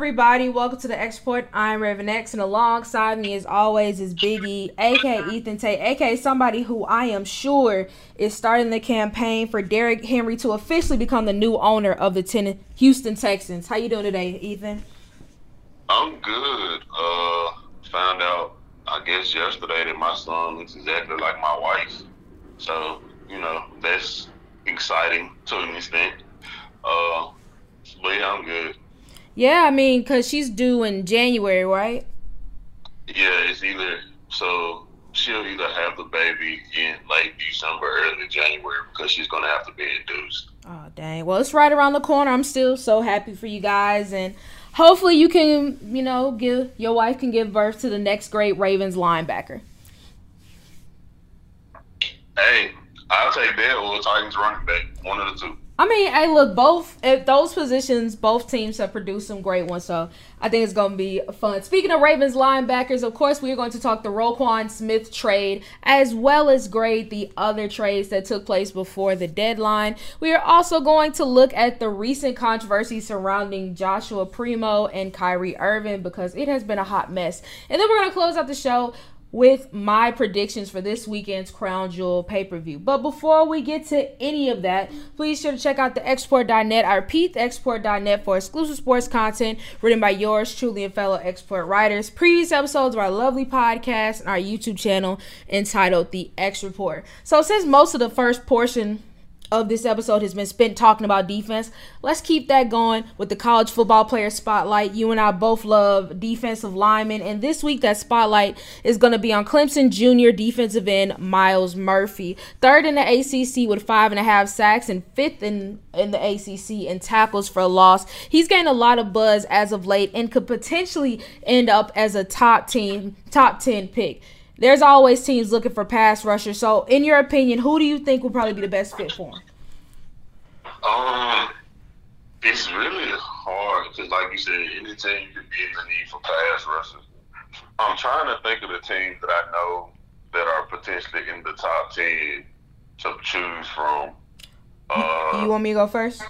Everybody, welcome to the X Report. I'm Raven X, and alongside me, as always, is Biggie, aka Ethan Tate, aka somebody who I am sure is starting the campaign for Derrick Henry to officially become the new owner of the ten- Houston Texans. How you doing today, Ethan? I'm good. Uh, found out, I guess, yesterday that my son looks exactly like my wife. So, you know, that's exciting to an extent. Uh, but yeah, I'm good. Yeah, I mean, cause she's due in January, right? Yeah, it's either so she'll either have the baby in late December, or early January because she's gonna have to be induced. Oh dang! Well, it's right around the corner. I'm still so happy for you guys, and hopefully you can, you know, give your wife can give birth to the next great Ravens linebacker. Hey, I'll take that or Titans running back, one of the two. I mean, hey, look, both at those positions, both teams have produced some great ones, so I think it's going to be fun. Speaking of Ravens linebackers, of course, we are going to talk the Roquan Smith trade as well as grade the other trades that took place before the deadline. We are also going to look at the recent controversy surrounding Joshua Primo and Kyrie Irving because it has been a hot mess. And then we're going to close out the show with my predictions for this weekend's Crown Jewel pay per view. But before we get to any of that, please sure to check out the xreport.net. I repeat, xreport.net for exclusive sports content written by yours truly and fellow X Report writers. Previous episodes of our lovely podcast and our YouTube channel entitled The X Report. So, since most of the first portion of this episode has been spent talking about defense. Let's keep that going with the college football player spotlight. You and I both love defensive linemen, and this week that spotlight is going to be on Clemson junior defensive end Myles Murphy, third in the ACC with five and a half sacks and fifth in in the ACC in tackles for loss. He's gained a lot of buzz as of late and could potentially end up as a top team top ten pick there's always teams looking for pass rushers. So, in your opinion, who do you think will probably be the best fit for him? Um, it's really hard because, like you said, any team could be in the need for pass rushers. I'm trying to think of the teams that I know that are potentially in the top ten to choose from. Uh, you want me to go first?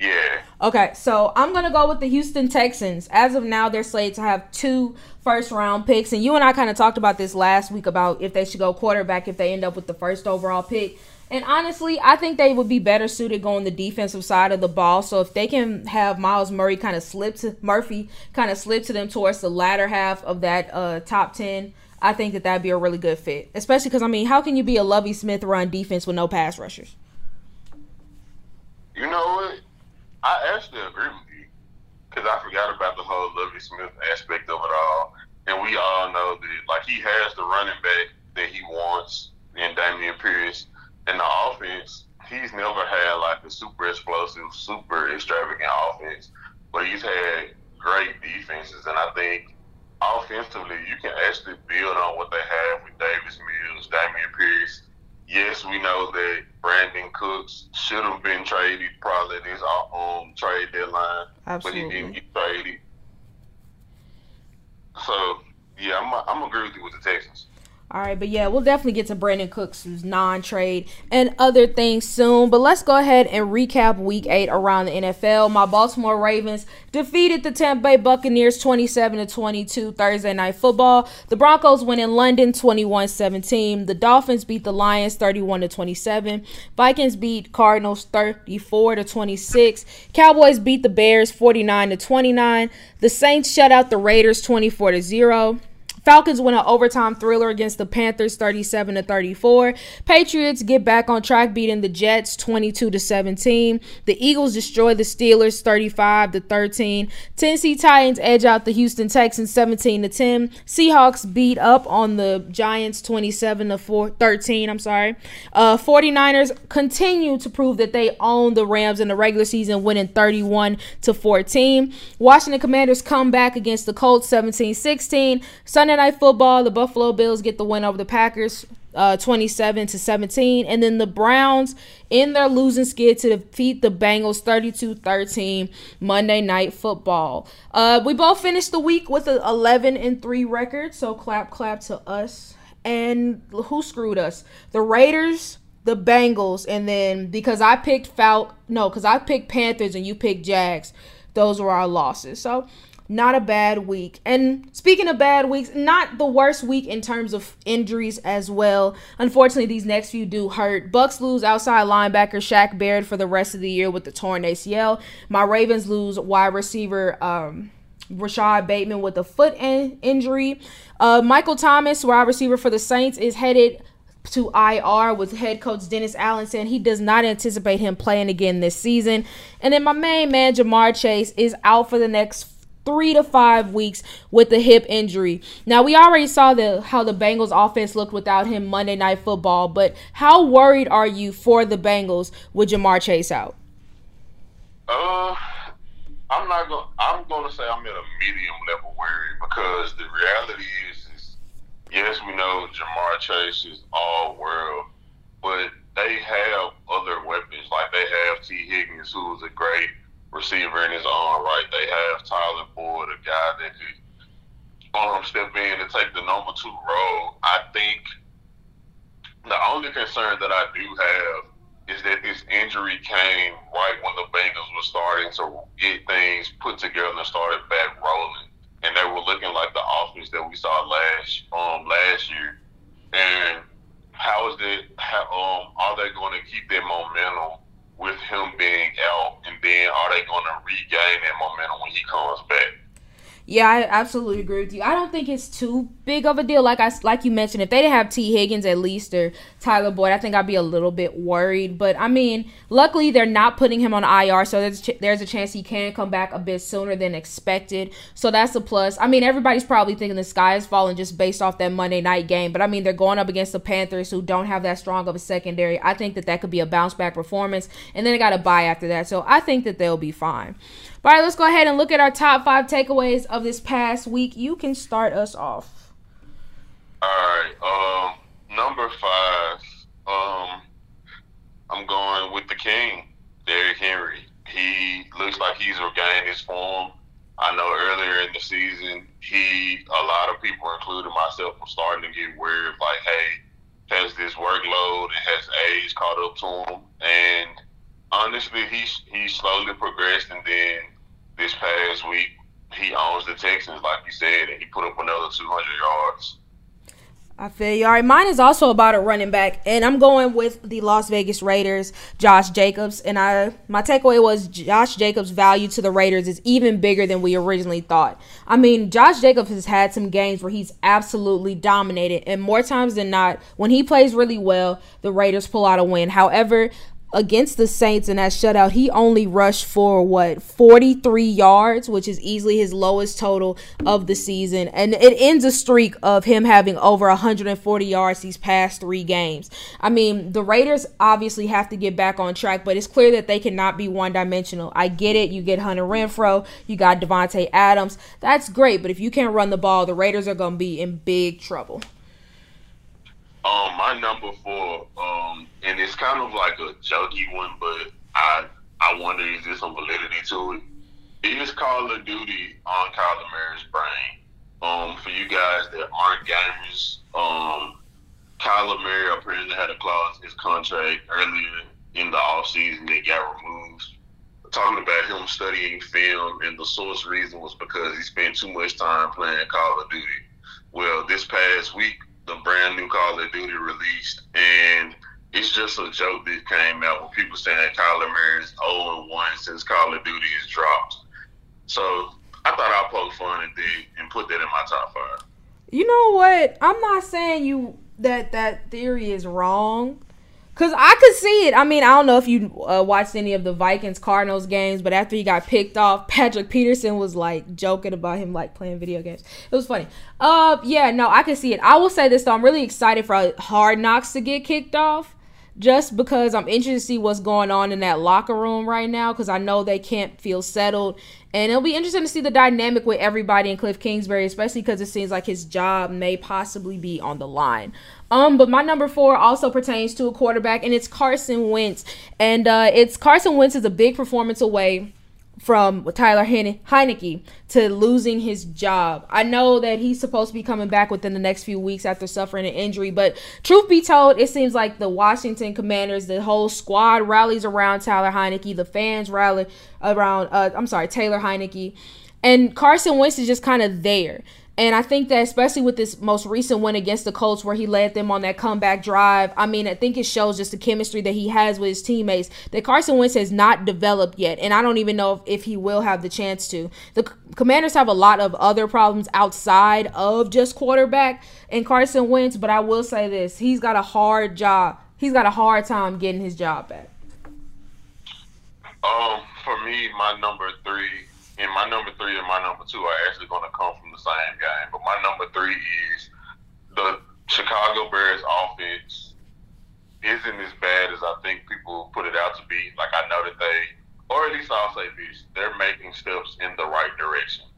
Yeah. Okay, so I'm gonna go with the Houston Texans. As of now, they're slated to have two first round picks, and you and I kind of talked about this last week about if they should go quarterback if they end up with the first overall pick. And honestly, I think they would be better suited going the defensive side of the ball. So if they can have Miles Murray kind of slip to Murphy kind of slip to them towards the latter half of that uh, top ten, I think that that'd be a really good fit. Especially because I mean, how can you be a Lovie Smith run defense with no pass rushers? You know what? I actually agree with you because I forgot about the whole Lovie Smith aspect of it all, and we all know that like he has the running back that he wants in Dameon Pierce, and the offense he's never had like a super explosive, super extravagant offense, but he's had great defenses, and I think offensively you can actually build on what they have with Davis Mills, Dameon Pierce. Yes, we know that Brandin Cooks should have been traded probably this our um, trade deadline, Absolutely. but he didn't get traded. So yeah, I'm I'm agree with you with the Texans. All right, but yeah, we'll definitely get to Brandin Cooks' non-trade and other things soon. But let's go ahead and recap Week Eight around the NFL. My Baltimore Ravens defeated the Tampa Bay Buccaneers 27 to 22 Thursday Night Football. The Broncos win in London 21-17. The Dolphins beat the Lions 31 to 27. Vikings beat Cardinals 34 to 26. Cowboys beat the Bears 49 to 29. The Saints shut out the Raiders 24 to 0. Falcons win an overtime thriller against the Panthers 37 to 34. Patriots get back on track beating the Jets 22 to 17. The Eagles destroy the Steelers 35 to 13. Tennessee Titans edge out the Houston Texans 17 to 10. Seahawks beat up on the Giants 27 to 4, 13, I'm sorry. Uh 49ers continue to prove that they own the Rams in the regular season winning 31 to 14. Washington Commanders come back against the Colts 17-16. Sunday Night football, the Buffalo Bills get the win over the Packers. Uh, 27 to 17 and then the browns in their losing skid to defeat the bengals 32-13 monday night football uh, we both finished the week with an 11 and 3 record so clap clap to us and who screwed us the raiders the bengals and then because i picked Falc no because i picked panthers and you picked jags those were our losses. So not a bad week. And speaking of bad weeks, not the worst week in terms of injuries as well. Unfortunately, these next few do hurt. Bucks lose outside linebacker Shaq Barrett for the rest of the year with the torn ACL. My Ravens lose wide receiver um, Rashod Bateman with a foot in- injury. Uh, Michael Thomas, wide receiver for the Saints, is headed to IR with head coach Dennis Allen saying he does not anticipate him playing again this season. And then my main man, Ja'Marr Chase, is out for the next three to five weeks with the hip injury. Now we already saw the how the Bengals offense looked without him Monday night football, but how worried are you for the Bengals with Ja'Marr Chase out? Uh I'm not gonna I'm gonna say I'm at a medium level worried because the reality is, is yes we know Ja'Marr Chase is all world, but they have other weapons like they have Tee Higgins who is a great receiver in his own right. They have Tyler Boyd, a guy that could um, step in and take the number two role. I think the only concern that I do have is that this injury came right when the Bengals were starting to get things put together and started back rolling. And they were looking like the offense that we saw last um last year. And how is it how um are they going to keep that momentum with him being out, and then are they going to regain that momentum when he comes back? Yeah, I absolutely agree with you. I don't think it's too big of a deal. Like I like you mentioned, if they didn't have Tee Higgins at least or Tyler Boyd, I think I'd be a little bit worried. But I mean, luckily they're not putting him on IR, so there's there's a chance he can come back a bit sooner than expected. So that's a plus. I mean, everybody's probably thinking the sky is falling just based off that Monday night game, but I mean they're going up against the Panthers who don't have that strong of a secondary. I think that that could be a bounce back performance, and then they got a bye after that, so I think that they'll be fine. All right, let's go ahead and look at our top five takeaways of this past week. You can start us off. All right. Um, number five. Um, I'm going with the king, Derrick Henry. He looks like he's regained his form. I know earlier in the season, he a lot of people, including myself, were starting to get worried. Like, hey, has this workload and has age caught up to him? And honestly, he he slowly progressed, and then this past week he owns the Texans, like you said, and he put up another 200 yards. I feel you. All right, mine is also about a running back, and I'm going with the Las Vegas Raiders, Josh Jacobs. And I, my takeaway was Josh Jacobs' value to the Raiders is even bigger than we originally thought. I mean, Josh Jacobs has had some games where he's absolutely dominated, and more times than not, when he plays really well, the Raiders pull out a win. However, against the Saints in that shutout, he only rushed for what 43 yards, which is easily his lowest total of the season, and it ends a streak of him having over 140 yards these past three games. I mean, the Raiders obviously have to get back on track, but it's clear that they cannot be one dimensional. I get it. You get Hunter Renfrow, you got Davante Adams. That's great, but if you can't run the ball, the Raiders are going to be in big trouble. Um, my number four, um, and it's kind of like a jokey one, but I I wonder is there some validity to it? It is Call of Duty on Kyler Murray's brain. Um, for you guys that aren't gamers, um, Kyler Murray apparently had a clause in his contract earlier in the offseason that got removed. Talking about him studying film, and the source reason was because he spent too much time playing Call of Duty. Well, this past week, the brand new Call of Duty released, and it's just a joke that came out with people saying that Kyler Murray is 0 1 since Call of Duty is dropped. So I thought I'd poke fun at that and put that in my top five. You know what? I'm not saying you that that theory is wrong. Cause I could see it. I mean, I don't know if you uh, watched any of the Vikings Cardinals games, but after he got picked off, Patrick Peterson was like joking about him like playing video games. It was funny. Uh, yeah, no, I can see it. I will say this though, I'm really excited for Hard Knocks to get kicked off just because I'm interested to see what's going on in that locker room right now because I know they can't feel settled. And it'll be interesting to see the dynamic with everybody in Cliff Kingsbury, especially because it seems like his job may possibly be on the line. Um, but my number four also pertains to a quarterback, and it's Carson Wentz. And uh, it's Carson Wentz is a big performance away from Tyler Heinicke to losing his job. I know that he's supposed to be coming back within the next few weeks after suffering an injury, but truth be told, it seems like the Washington Commanders, the whole squad rallies around Tyler Heinicke, the fans rally around, uh, I'm sorry, Taylor Heinicke, and Carson Wentz is just kind of there. And I think that especially with this most recent win against the Colts where he led them on that comeback drive, I mean, I think it shows just the chemistry that he has with his teammates that Carson Wentz has not developed yet. And I don't even know if, if he will have the chance to. The Commanders have a lot of other problems outside of just quarterback and Carson Wentz, but I will say this, he's got a hard job. He's got a hard time getting his job back. Um, for me, my number three and my number three and my number two are actually going to come from the same game. But my number three is the Chicago Bears offense isn't as bad as I think people put it out to be. Like I know that they, or at least I'll say this, they're making steps in the right direction.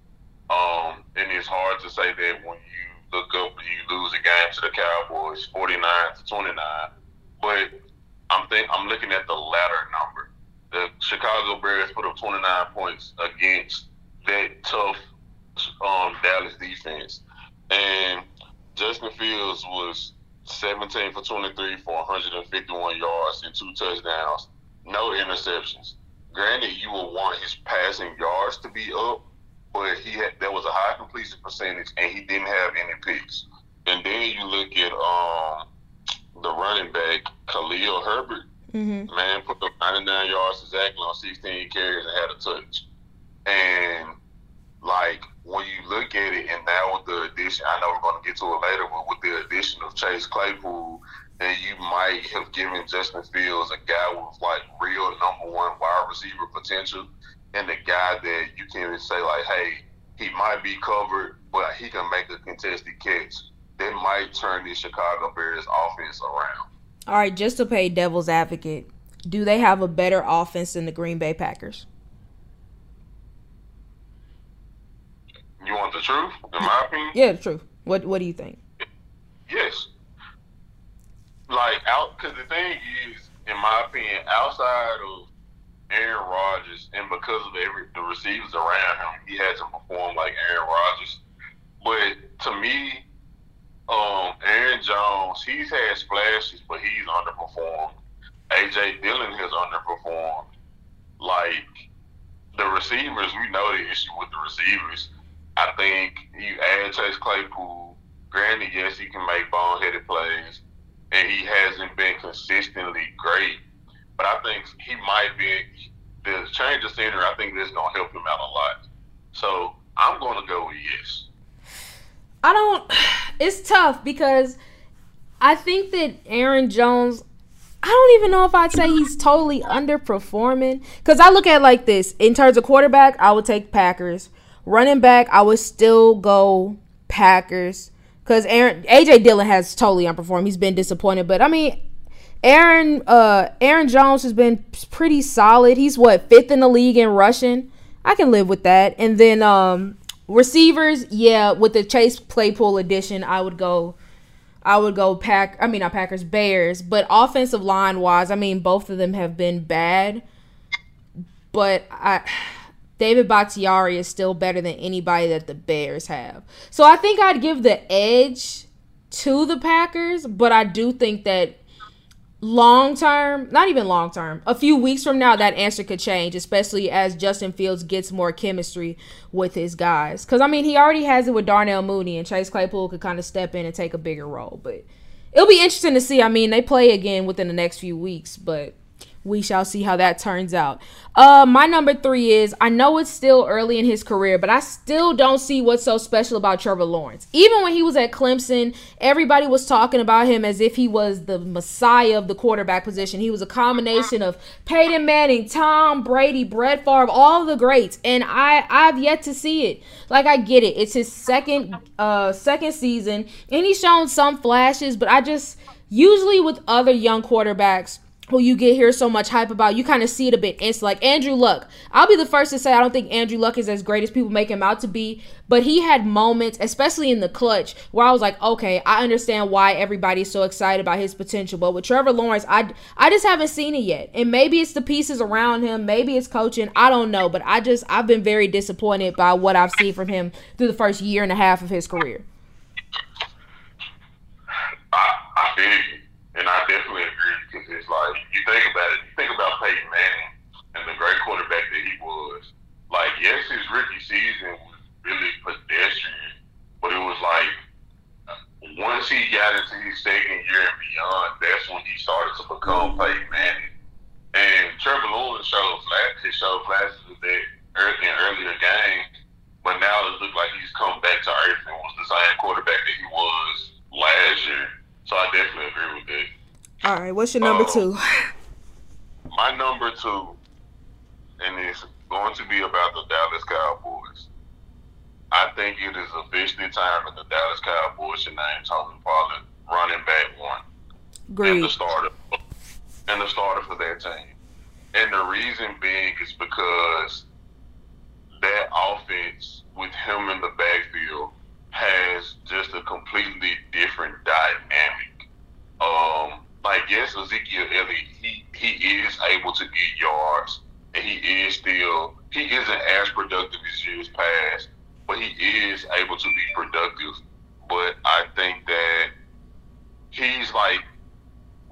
Um, and it's hard to say that when you look up and you lose a game to the Cowboys, forty nine to twenty nine. But I'm think I'm looking at the latter number the Chicago Bears put up 29 points against that tough um, Dallas defense. And Justin Fields was 17 for 23 for 151 yards and two touchdowns, no interceptions. Granted, you would want his passing yards to be up, but he had there was a high completion percentage and he didn't have any picks. And then you look at um, the running back Khalil Herbert. Mm-hmm. Man put up 99 yards exactly on 16 carries and had a touch. And like when you look at it, and now with the addition, I know we're going to get to it later, but with the addition of Chase Claypool, then you might have given Justin Fields a guy with like real number one wide receiver potential, and the guy that you can say like, hey, he might be covered, but he can make a contested catch. That might turn the Chicago Bears offense around. All right, just to play devil's advocate, do they have a better offense than the Green Bay Packers? You want the truth, in my opinion? Yeah, the truth. What What do you think? Yes. Like out, because the thing is, in my opinion, outside of Aaron Rodgers, and because of every the receivers around him, he hasn't performed like Aaron Rodgers. But to me, um, Aaron Jones, he's had splashes, but he's underperformed. AJ Dillon has underperformed. Like the receivers, we know the issue with the receivers. I think you add Chase Claypool. Granted, yes, he can make boneheaded plays, and he hasn't been consistently great. But I think he might be the change of center. I think this is gonna help him out a lot. So I'm gonna go with yes. I don't. It's tough because I think that Aaron Jones. I don't even know if I'd say he's totally underperforming. Because I look at like this in terms of quarterback, I would take Packers. Running back, I would still go Packers. Because Aaron AJ Dillon has totally underperformed. He's been disappointed. But I mean, Aaron uh Aaron Jones has been pretty solid. He's what fifth in the league in rushing. I can live with that. And then um Receivers, yeah, with the Chase Claypool edition, I would go I would go pack I mean not Packers, Bears. But offensive line wise, I mean both of them have been bad. But I David Bakhtiari is still better than anybody that the Bears have. So I think I'd give the edge to the Packers, but I do think that long term, not even long term, a few weeks from now, that answer could change, especially as Justin Fields gets more chemistry with his guys. Because, I mean, he already has it with Darnell Mooney, and Chase Claypool could kind of step in and take a bigger role. But it'll be interesting to see. I mean, they play again within the next few weeks, but we shall see how that turns out. Uh, my number three is I know it's still early in his career, but I still don't see what's so special about Trevor Lawrence. Even when he was at Clemson, everybody was talking about him as if he was the messiah of the quarterback position. He was a combination of Peyton Manning, Tom Brady, Brett Favre, all the greats, and I I've yet to see it. Like I get it, it's his second uh second season, and he's shown some flashes, but I just usually with other young quarterbacks who you get here so much hype about, you kind of see it a bit It's Like Andrew Luck. I'll be the first to say I don't think Andrew Luck is as great as people make him out to be, but he had moments, especially in the clutch, where I was like, okay, I understand why everybody's so excited about his potential. But with Trevor Lawrence, I, I just haven't seen it yet. And maybe it's the pieces around him, maybe it's coaching. I don't know. But I just, I've been very disappointed by what I've seen from him through the first year and a half of his career. I, I feel you. And I definitely agree because it's like you think about it, you think about Peyton Manning and the great quarterback that he was. Like, yes, his rookie season was really pedestrian, but it was like once he got into his second year and beyond, that's when he started to become Peyton Manning. And Trevor Lawrence showed flashes, showed flashes of that early in earlier games, but now it looks like he's come back to earth and was the same quarterback that he was last year. So I definitely agree with that. All right, what's your number two? My number two, and it's going to be about the Dallas Cowboys. I think it is officially time for the Dallas Cowboys to name Tony Pollard running back one. Great. And the starter and the starter for their team. And the reason being is because that offense with him in the backfield has just a completely different dynamic. Um, like yes, Ezekiel Elliott, he he is able to get yards, and he is still he isn't as productive as years past, but he is able to be productive. But I think that he's like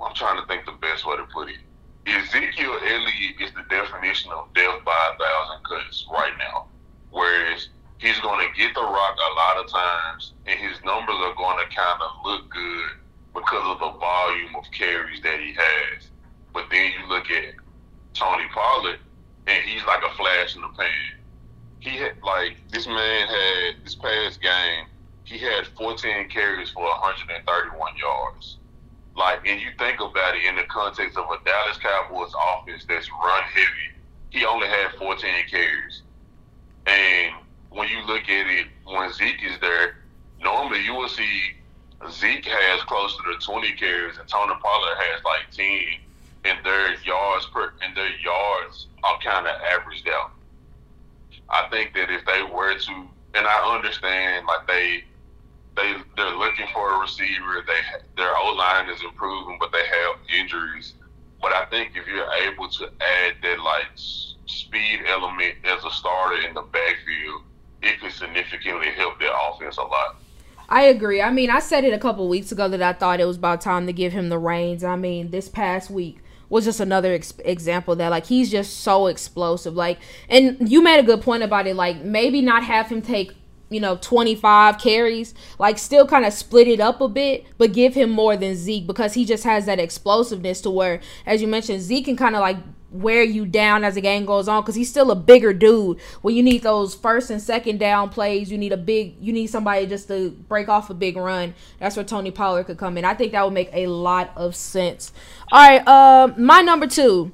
I'm trying to think the best way to put it. Ezekiel Elliott is the definition of death by a thousand cuts right now. Whereas he's going to get the rock a lot of times, and his numbers are going to kind of look good because of the volume of carries that he has. But then you look at Tony Pollard, and he's like a flash in the pan. He had like this man had this past game. He had 14 carries for 131 yards. Like, and you think about it in the context of a Dallas Cowboys offense that's run heavy. He only had 14 carries, and when you look at it, when Zeke is there, normally you will see Zeke has close to the 20 carries and Tony Pollard has like 10, and their yards per and their yards are kind of averaged out. I think that if they were to, and I understand like they they they're looking for a receiver. They their O line is improving, but they have injuries. But I think if you're able to add that like speed element as a starter in the backfield, it could significantly help their offense a lot. I agree. I mean, I said it a couple weeks ago that I thought it was about time to give him the reins. I mean, this past week was just another ex- example that like he's just so explosive. Like, and you made a good point about it. Like, maybe not have him take you know 25 carries like still kind of split it up a bit but give him more than zeke because he just has that explosiveness to where as you mentioned zeke can kind of like wear you down as the game goes on because he's still a bigger dude. When you need those first and second down plays, you need a big, you need somebody just to break off a big run. That's where Tony Pollard could come in. I think that would make a lot of sense. All right, uh, my number two.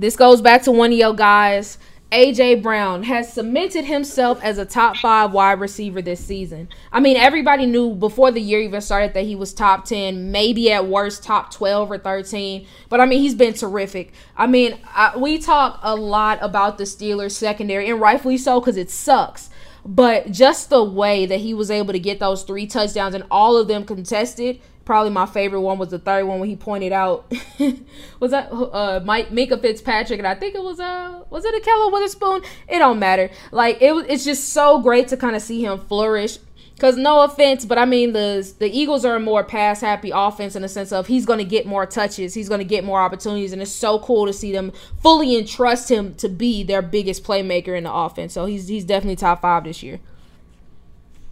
This goes back to one of your guys. AJ Brown has cemented himself as a top five wide receiver this season. I mean, everybody knew before the year even started that he was top 10, maybe at worst top 12 or 13. But I mean, he's been terrific. I mean, I, we talk a lot about the Steelers secondary, and rightfully so because it sucks. But just the way that he was able to get those three touchdowns and all of them contested probably my favorite one was the third one when he pointed out was that uh Mike Minkah Fitzpatrick and I think it was uh was it Ahkello Witherspoon? It don't matter. Like it it's just so great to kind of see him flourish. Cause no offense, but I mean the the Eagles are a more pass happy offense in the sense of he's to get more touches, he's to get more opportunities, and it's so cool to see them fully entrust him to be their biggest playmaker in the offense. So he's he's definitely top five this year.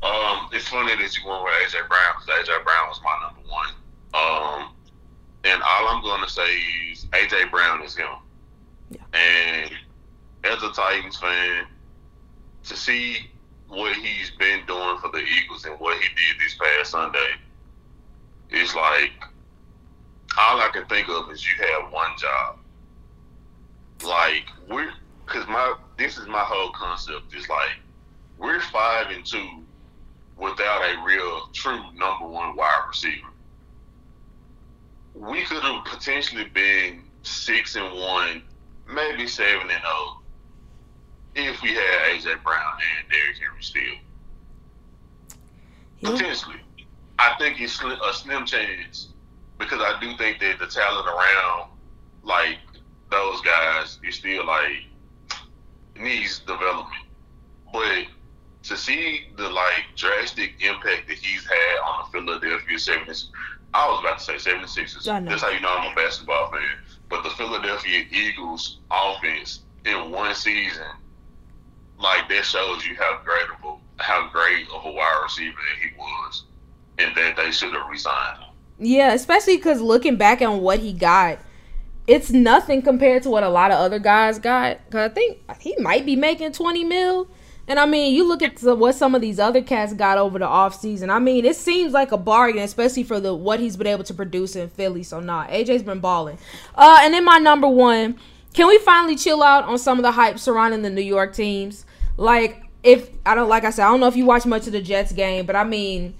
Um, it's funny that you went with AJ Brown because AJ Brown was my number one. Um, and all I'm going to say is AJ Brown is him. Yeah. And as a Titans fan, to see what he's been doing for the Eagles and what he did this past Sunday, it's like all I can think of is you have one job. Like we're because my this is my whole concept. Is like we're five and two without a real, true number one wide receiver. we could have potentially been six and one, maybe seven and zero, oh, if we had AJ Brown and Derrick Henry still. Yeah. Potentially, I think it's a slim chance because I do think that the talent around like those guys is still like needs development. But to see the like drastic impact that he's had on the Philadelphia 76ers, I was about to say 76ers. That's how you know I'm a basketball fan. But the Philadelphia Eagles offense in one season, like that shows you how great of a how great of a wide receiver that he was, and that they should have resigned him. Yeah, especially because looking back on what he got, it's nothing compared to what a lot of other guys got. Because I think he might be making twenty mil. And I mean, you look at the, what some of these other cats got over the offseason. I mean, it seems like a bargain, especially for the what he's been able to produce in Philly. So nah, AJ's been balling. Uh, and then my number one, can we finally chill out on some of the hype surrounding the New York teams? Like, if I don't like I said, I don't know if you watch much of the Jets game, but I mean,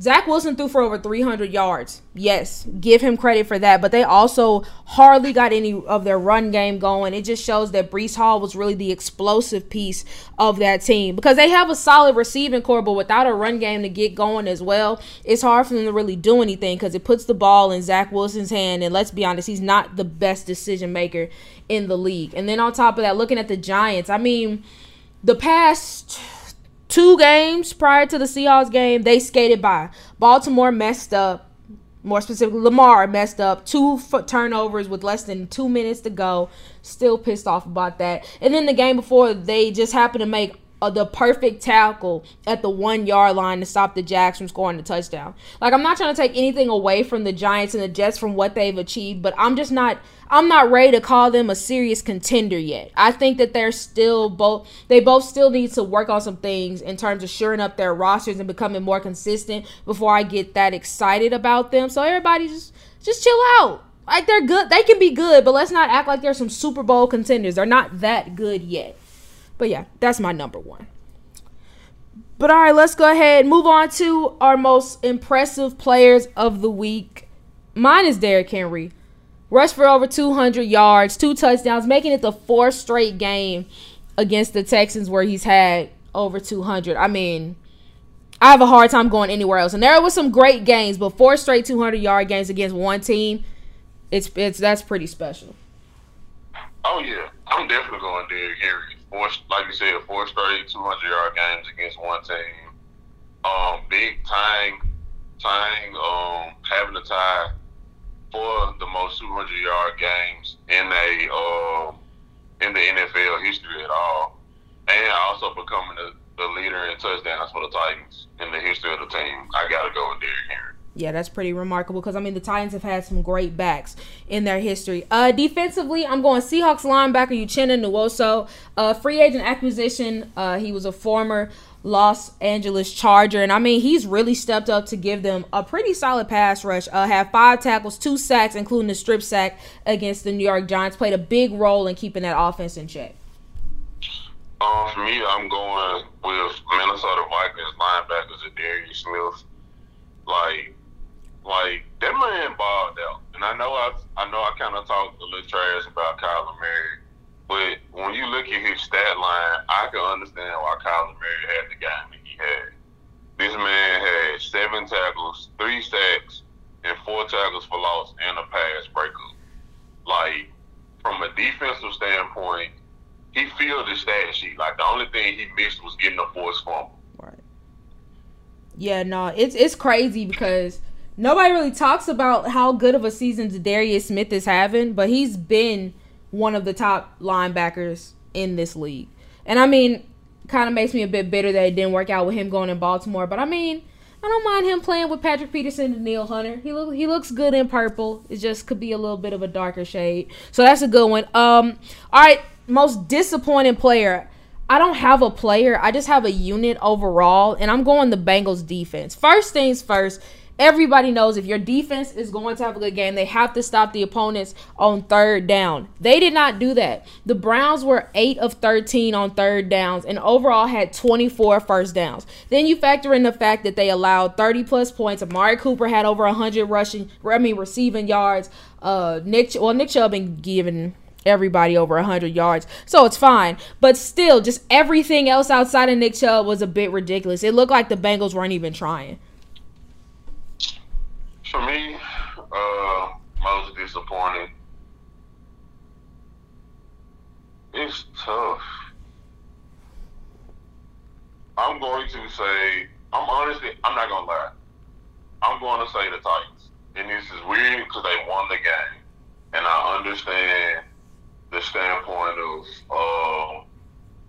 Zach Wilson threw for over 300 yards. Yes, give him credit for that. But they also hardly got any of their run game going. It just shows that Breece Hall was really the explosive piece of that team because they have a solid receiving core, but without a run game to get going as well, it's hard for them to really do anything because it puts the ball in Zach Wilson's hand. And let's be honest, he's not the best decision maker in the league. And then on top of that, looking at the Giants, I mean, the past two games prior to the Seahawks game, they skated by. Baltimore messed up. More specifically, Lamar messed up. Two turnovers with less than two minutes to go. Still pissed off about that. And then the game before, they just happened to make uh, the perfect tackle at the one yard line to stop the Jags from scoring the touchdown. Like I'm not trying to take anything away from the Giants and the Jets from what they've achieved, but I'm just not I'm not ready to call them a serious contender yet. I think that they're still both they both still need to work on some things in terms of shoring up their rosters and becoming more consistent before I get that excited about them. So everybody just just chill out. Like they're good. They can be good, but let's not act like they're some Super Bowl contenders. They're not that good yet. But yeah, that's my number one. But all right, let's go ahead and move on to our most impressive players of the week. Mine is Derrick Henry. Rushed for over 200 yards, two touchdowns, making it the fourth straight game against the Texans where he's had over 200. I mean, I have a hard time going anywhere else. And there was some great games, but four straight 200 yard games against one team, it's it's that's pretty special. Oh yeah, I'm definitely going Derrick Henry four, like you said, four straight 200 yard games against one team. Um, big time, tying, um, having a tie for the most 200 yard games in a uh, in the NFL history at all, and also becoming the, the leader in touchdowns for the Titans in the history of the team. I gotta go with Derrick Henry yeah, that's pretty remarkable because I mean the Titans have had some great backs in their history. Uh, defensively, I'm going Seahawks linebacker Uchenna Nwosu, uh, free agent acquisition. Uh, he was a former Los Angeles Charger, and I mean he's really stepped up to give them a pretty solid pass rush. Uh, have five tackles, two sacks, including the strip sack against the New York Giants. Played a big role in keeping that offense in check. Um, for me, I'm going with Minnesota Vikings linebackers Darius Smith. Like like that man balled out, and I know I I know I kind of talked a little trash about Kyler Murray, but when you look at his stat line, I can understand why Kyler Murray had the game that he had. This man had seven tackles, three sacks, and four tackles for loss, and a pass breakup. Like from a defensive standpoint, he filled the stat sheet. Like the only thing he missed was getting a forced fumble. Right. Yeah, no, it's it's crazy because nobody really talks about how good of a season Darius Smith is having, but he's been one of the top linebackers in this league. And I mean, kind of makes me a bit bitter that it didn't work out with him going in Baltimore. But I mean, I don't mind him playing with Patrick Peterson and Neil Hunter. He look he looks good in purple. It just could be a little bit of a darker shade. So that's a good one. Um, all right, most disappointing player. I don't have a player. I just have a unit overall, and I'm going the Bengals defense. First things first, Everybody knows if your defense is going to have a good game, they have to stop the opponents on third down. They did not do that. The Browns were 8 of 13 on third downs and overall had 24 first downs. Then you factor in the fact that they allowed 30 plus points. Amari Cooper had over 100 rushing, I mean, receiving yards. Uh, Nick, well, Nick Chubb been giving everybody over 100 yards. So it's fine. But still, just everything else outside of Nick Chubb was a bit ridiculous. It looked like the Bengals weren't even trying. For me, uh, most disappointing. It's tough. I'm going to say, I'm honestly, I'm not going to lie. I'm going to say the Titans. And this is weird because they won the game. And I understand the standpoint of uh,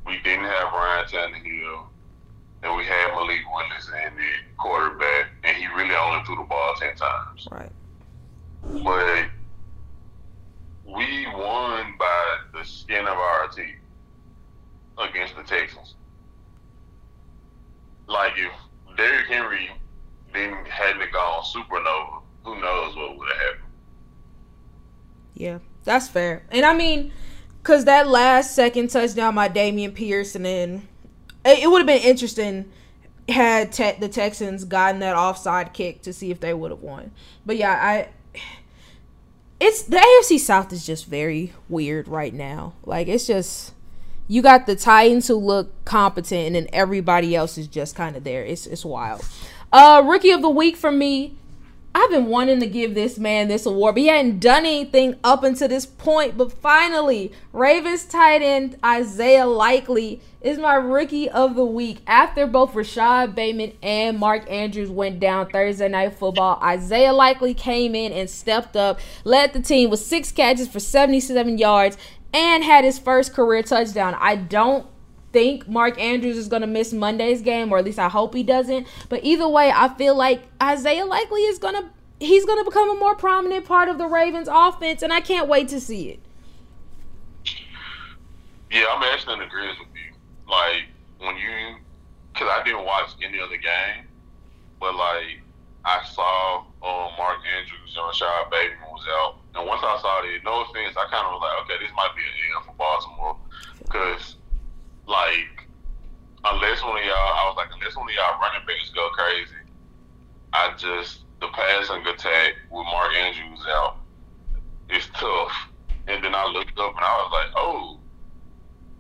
we didn't have Ryan Tannehill and we had Malik Willis in the quarterback, and he really only threw the ball ten times. Right. But we won by the skin of our teeth against the Texans. Like if Derrick Henry didn't hadn't gone supernova, who knows what would have happened. Yeah. That's fair. And I mean, because that last second touchdown by Dameon Pierce, and then it, it would have been interesting had te- the Texans gotten that offside kick to see if they would have won. But yeah, I. It's the AFC South is just very weird right now. Like it's just you got the Titans who look competent, and then everybody else is just kind of there. It's it's wild. Uh, rookie of the week for me I've been wanting to give this man this award, but he hadn't done anything up until this point. But finally, Ravens tight end Isaiah Likely is my rookie of the week. After both Rashod Bateman and Mark Andrews went down Thursday night football, Isaiah Likely came in and stepped up, led the team with six catches for 77 yards, and had his first career touchdown. I don't think Mark Andrews is going to miss Monday's game, or at least I hope he doesn't. But either way, I feel like Isaiah Likely is going to he's going to become a more prominent part of the Ravens offense, and I can't wait to see it. Yeah, I'm actually in agreement. Like when you, because I didn't watch any of the game, but like I saw um, Mark Andrews and Rashod Bateman was out, and once I saw it, no offense, I kind of was like, okay, this might be an end for Baltimore because like unless one of y'all, I was like, unless one of y'all running backs go crazy, I just the passing attack with Mark Andrews out is tough. And then I looked up and I was like, oh.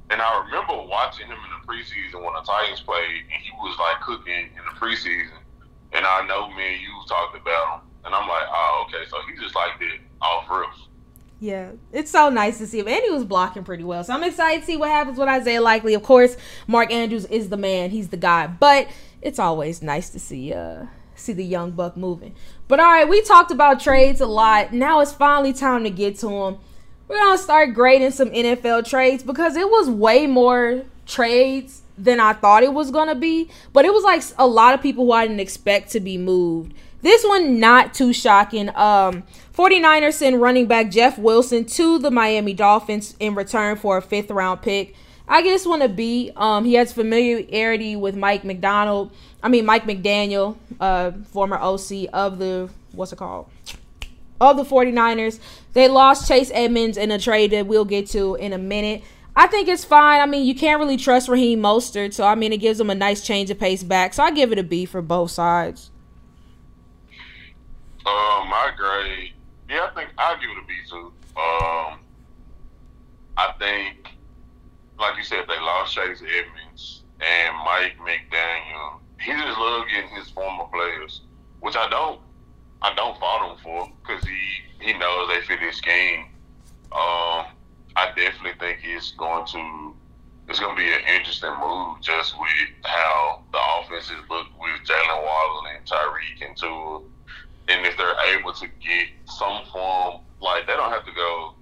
And I remember watching him in the preseason when the Titans played, and he was like cooking in the preseason. And I know me and you talked about him, and I'm like, oh, okay, so he just like did off rips. Yeah, it's so nice to see him. And he was blocking pretty well. So I'm excited to see what happens with Isaiah Likely. Of course, Mark Andrews is the man. He's the guy. But it's always nice to see uh see the young buck moving. But all right, we talked about trades a lot. Now it's finally time to get to them. We're to start grading some NFL trades because it was way more trades than I thought it was to be. But it was like a lot of people who I didn't expect to be moved. This one not too shocking. Um 49ers send running back Jeff Wilson to the Miami Dolphins in return for a fifth round pick. I guess one to be. Um, he has familiarity with Mike McDonald. I mean Mike McDaniel, uh, former OC of the what's it called? Of the 49ers. They lost Chase Edmonds in a trade that we'll get to in a minute. I think it's fine. I mean, you can't really trust Raheem Mostert, so I mean, it gives them a nice change of pace back. So I give it a B for both sides. Uh, my grade yeah, I think I'll give it a B too. Um, I think, like you said, they lost Chase Edmonds and Mike McDaniel. He just love getting his former players, which I don't. I don't fault him for because he he knows they fit game. Um, I definitely think it's going to it's going to be an interesting move just with how the offenses look with Jaylen Waddle and Tyreek and Tua and if they're able to get some form, like they don't have to go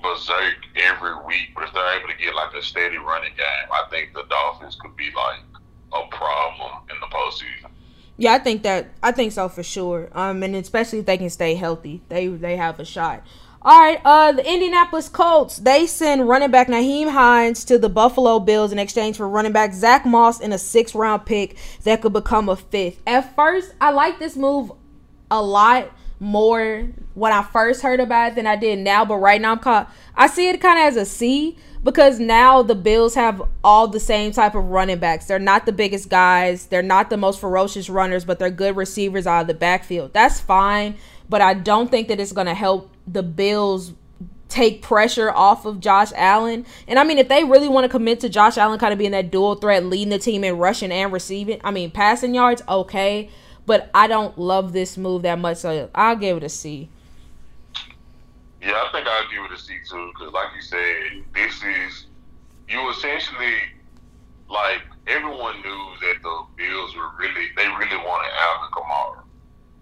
berserk every week, but if they're able to get like a steady running game, I think the Dolphins could be like a problem in the postseason. Yeah, I think that I think so for sure. Um, and especially if they can stay healthy, they they have a shot. All right, uh, the Indianapolis Colts they send running back Nyheim Hines to the Buffalo Bills in exchange for running back Zack Moss and a six round pick that could become a fifth. At first, I like this move a lot more when I first heard about it than I did now, but right now I'm caught. I see it kind of as a C because now the Bills have all the same type of running backs. They're not the biggest guys, they're not the most ferocious runners, but they're good receivers out of the backfield. That's fine, but I don't think that it's going to help the Bills take pressure off of Josh Allen. And I mean, if they really want to commit to Josh Allen kind of being that dual threat, leading the team in rushing and receiving, I mean, passing yards, okay. But I don't love this move that much, so I'll give it a C. Yeah, I think I'll give it a C too, because like you said, this is you essentially like everyone knew that the Bills were really they really wanted Alvin Kamara,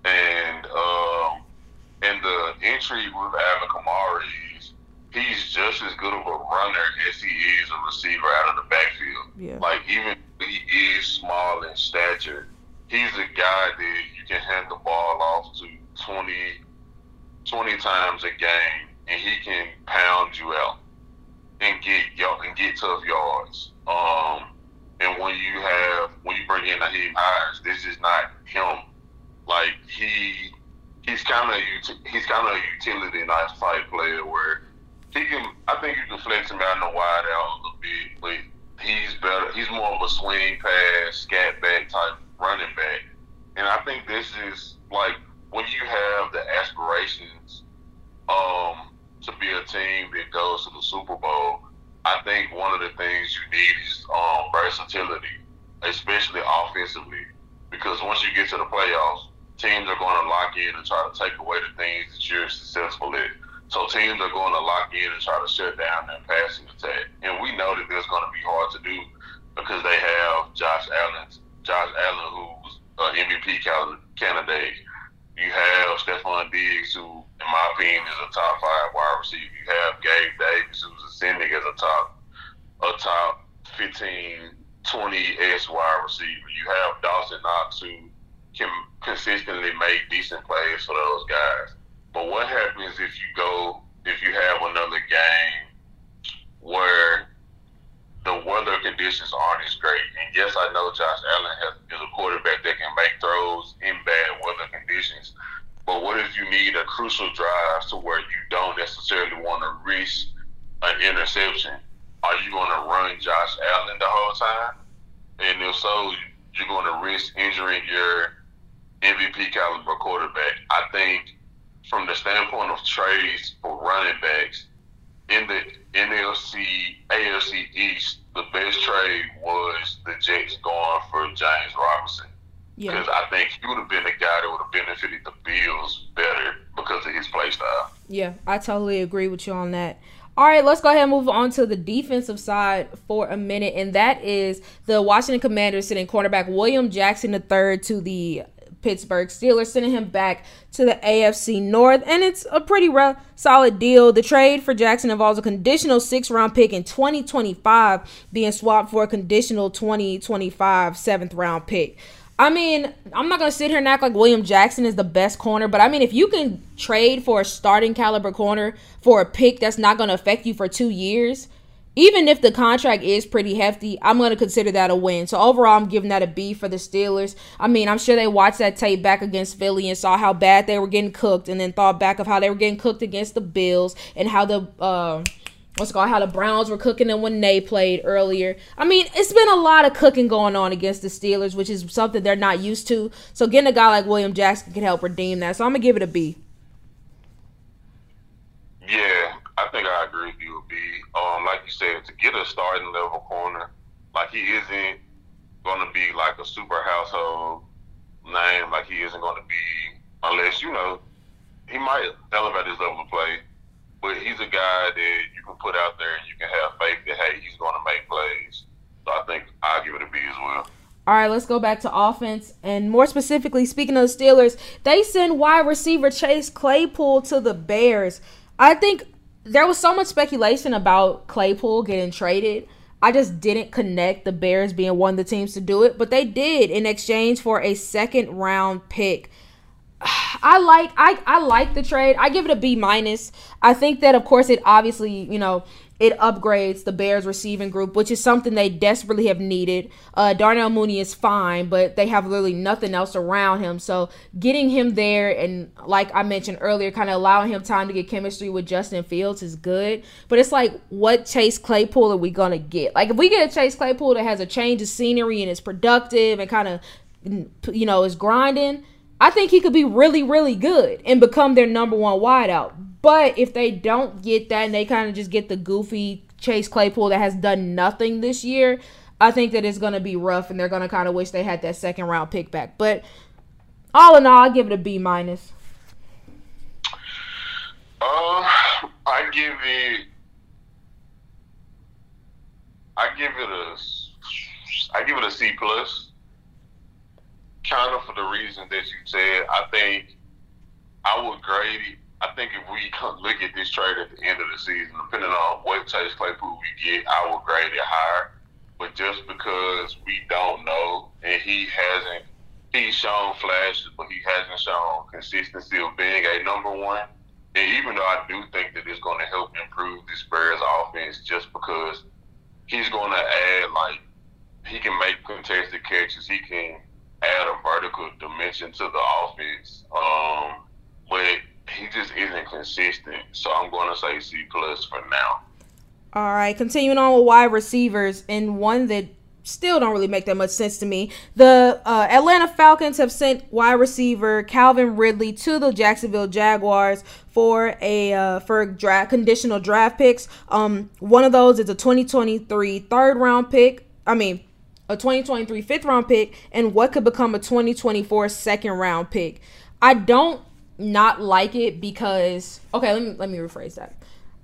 and um, and the entry with Alvin Kamara is he's just as good of a runner as he is a receiver out of the backfield. Yeah. Like even he is small in stature, he's a guy that you can hand the ball off to 20, 20 times a game, and he can pound you out and get you and get tough yards. Um, and when you have when you bring in Nyheim Hines, this is not him. Like he he's kind of he's kind of a utility nice fight player where he can. I think you can flex him out in the wide out a little bit, but he's better. He's more of a swing pass, scat back type running back, and I think this is like when you have the aspirations um, to be a team that goes to the Super Bowl. I think one of the things you need is um, versatility, especially offensively, because once you get to the playoffs, teams are going to lock in and try to take away the things that you're successful at. So teams are going to lock in and try to shut down their passing attack. And we know that that's going to be hard to do because they have Josh Allen, Josh Allen, who's an MVP candidate. You have Stefon Diggs, who, in my opinion, is a top five wide receiver. You have Gabe Davis, who's ascending as a top, a top 15, 20 S wide receiver. You have Dawson Knox, who can consistently make decent plays for those guys. But what happens if you go if you have another game where the weather conditions aren't as great? And yes, I know Josh Allen has, is a quarterback that can make throws in bad weather conditions. But what if you need a crucial drive to where you don't necessarily want to risk an interception? Are you going to run Josh Allen the whole time? And if so, you're going to risk injuring your MVP caliber quarterback. I think from the standpoint of trades for running backs in the NLC AFC East, the best trade was the Jets going for James Robinson. Because yeah. I think he would have been the guy that would have benefited the Bills better because of his play style. Yeah, I totally agree with you on that. All right, let's go ahead and move on to the defensive side for a minute, and that is the Washington Commanders sending cornerback William Jackson III to the Pittsburgh Steelers, sending him back to the AFC North. And it's a pretty re- solid deal. The trade for Jackson involves a conditional six round pick in 2025 being swapped for a conditional 2025 seventh round pick. I mean, I'm not to sit here and act like William Jackson is the best corner, but I mean, if you can trade for a starting caliber corner for a pick that's not to affect you for two years, even if the contract is pretty hefty, I'm going to consider that a win. So overall, I'm giving that a B for the Steelers. I mean, I'm sure they watched that tape back against Philly and saw how bad they were getting cooked, and then thought back of how they were getting cooked against the Bills and how the uh, what's it called how the Browns were cooking them when they played earlier. I mean, it's been a lot of cooking going on against the Steelers, which is something they're not used to. So getting a guy like William Jackson can help redeem that. So I'm gonna give it a B. Yeah, I think I agree with you. B. Um, like you said, to get a starting level corner, like he isn't going to be like a super household name, like he isn't going to be unless you know he might elevate his level of play. But he's a guy that you can put out there and you can have faith that hey, he's going to make plays. So I think I'll give it a B as well. All right, let's go back to offense. And more specifically, speaking of the Steelers, they send wide receiver Chase Claypool to the Bears. I think there was so much speculation about Claypool getting traded. I just didn't connect the Bears being one of the teams to do it, but they did in exchange for a second round pick. I like I I like the trade. I give it a B minus. I think that of course it obviously you know it upgrades the Bears receiving group, which is something they desperately have needed. Uh, Darnell Mooney is fine, but they have literally nothing else around him. So getting him there and, like I mentioned earlier, kind of allowing him time to get chemistry with Justin Fields is good. But it's like, what Chase Claypool are we going to get? Like, if we get a Chase Claypool that has a change of scenery and is productive and kind of, you know, is grinding, I think he could be really, really good and become their number one wideout. But if they don't get that and they kind of just get the goofy Chase Claypool that has done nothing this year, I think that it's going to be rough and they're going to kind of wish they had that second round pick back. But all in all, I give it a B minus. Uh, I give it. I give it a. I give it a C plus. Kind of for the reason that you said. I think I would grade it I think if we look at this trade at the end of the season, depending on what Chase Claypool we get, I will grade it higher. But just because we don't know, and he hasn't, he's shown flashes, but he hasn't shown consistency of being a number one. And even though I do think that it's going to help improve this Bears offense, just because he's going to add like he can make contested catches, he can add a vertical dimension to the offense. Um, but he just isn't consistent. So I'm going to say C plus for now. All right, continuing on with wide receivers, and one that still don't really make that much sense to me. The uh, Atlanta Falcons have sent wide receiver Calvin Ridley to the Jacksonville Jaguars for a uh, for draft conditional draft picks. Um, one of those is a 2023 third round pick. I mean, a 2023 fifth round pick, and what could become a 2024 second round pick. I don't not like it because okay, let me let me rephrase that.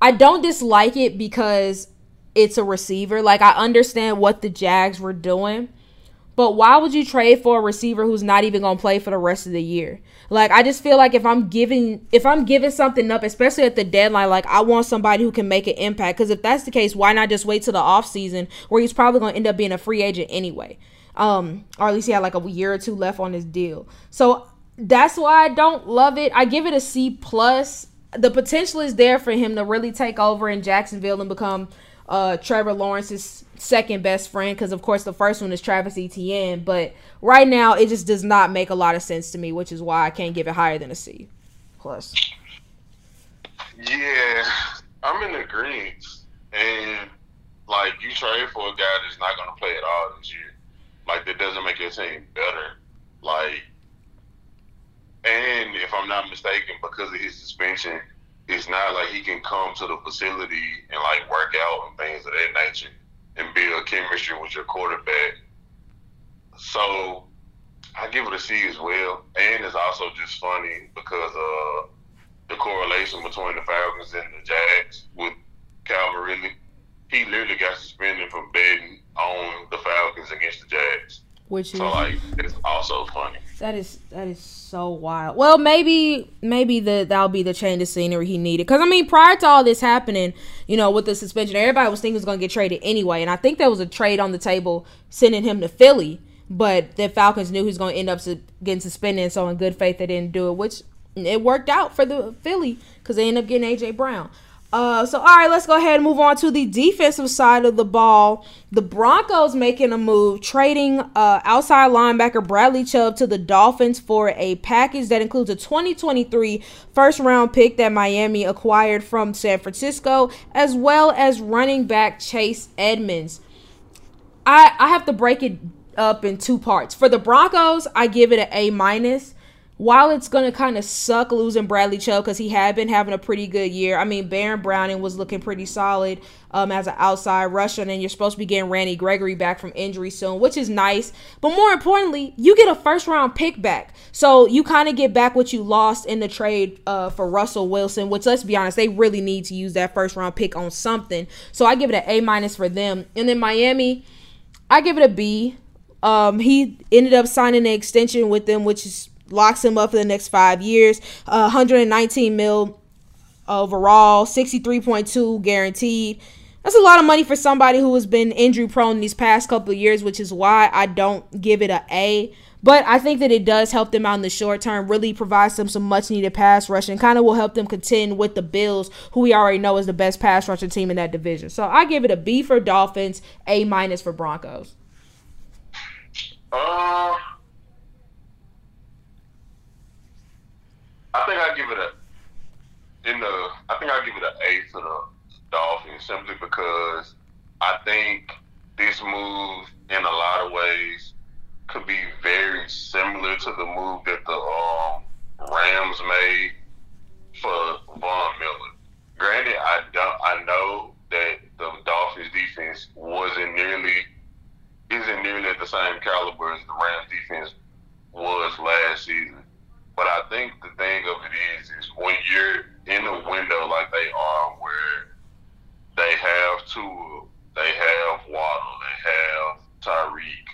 I don't dislike it because it's a receiver. Like I understand what the Jags were doing, but why would you trade for a receiver who's not even going to play for the rest of the year? Like I just feel like if I'm giving if I'm giving something up, especially at the deadline, like I want somebody who can make an impact cuz if that's the case, why not just wait till the offseason where he's probably going to end up being a free agent anyway. Um or at least he had like a year or two left on his deal. So that's why I don't love it. I give it a C plus. The potential is there for him to really take over in Jacksonville and become uh, Trevor Lawrence's second best friend because of course the first one is Travis Etienne. But right now it just does not make a lot of sense to me, which is why I can't give it higher than a C plus. Yeah, I'm in agreement. And like you trade for a guy that's not gonna play at all this year. Like that doesn't make your team better. Like and if I'm not mistaken, because of his suspension, it's not like he can come to the facility and like work out and things of that nature and build chemistry with your quarterback. So I give it a C as well. And it's also just funny because uh the correlation between the Falcons and the Jags with Calvin Ridley. He literally got suspended for betting on the Falcons against the Jags. Which is so like it's also funny. That is that is so wild. Well, maybe maybe the that'll be the change of scenery he needed. Because I mean, prior to all this happening, you know, with the suspension, everybody was thinking he was to get traded anyway, and I think there was a trade on the table sending him to Philly. But the Falcons knew he was to end up getting suspended, so in good faith they didn't do it, which it worked out for the Philly because they ended up getting AJ Brown. Uh, so all right, let's go ahead and move on to the defensive side of the ball. The Broncos making a move, trading uh, outside linebacker Bradley Chubb to the Dolphins for a package that includes a 2023 first round pick that Miami acquired from San Francisco, as well as running back Chase Edmonds. I I have to break it up in two parts. For the Broncos, I give it an A minus while it's going to kind of suck losing Bradley Chubb because he had been having a pretty good year. I mean, Baron Browning was looking pretty solid um, as an outside rusher, and you're supposed to be getting Randy Gregory back from injury soon, which is nice. But more importantly, you get a first round pick back. So you kind of get back what you lost in the trade uh, for Russell Wilson, which let's be honest, they really need to use that first round pick on something. So I give it an A minus for them. And then Miami, I give it a B. Um, he ended up signing an extension with them, which is locks him up for the next five years. Uh, 119 mil overall, 63.2 guaranteed. That's a lot of money for somebody who has been injury prone these past couple of years, which is why I don't give it a A. But I think that it does help them out in the short term, really provides them some much needed pass rush and kind of will help them contend with the Bills, who we already know is the best pass rushing team in that division. So I give it a B for Dolphins, A minus for Broncos. Uh, I think I give it a in the. I think I give it an A to the Dolphins simply because I think this move, in a lot of ways, could be very similar to the move that the um, Rams made for Von Miller. Granted, I don't. I know that the Dolphins defense wasn't nearly isn't nearly at the same caliber as the Rams defense was last season. But I think the thing of it is, is when you're in a window like they are, where they have Tua, they have Waddle, they have Tyreek,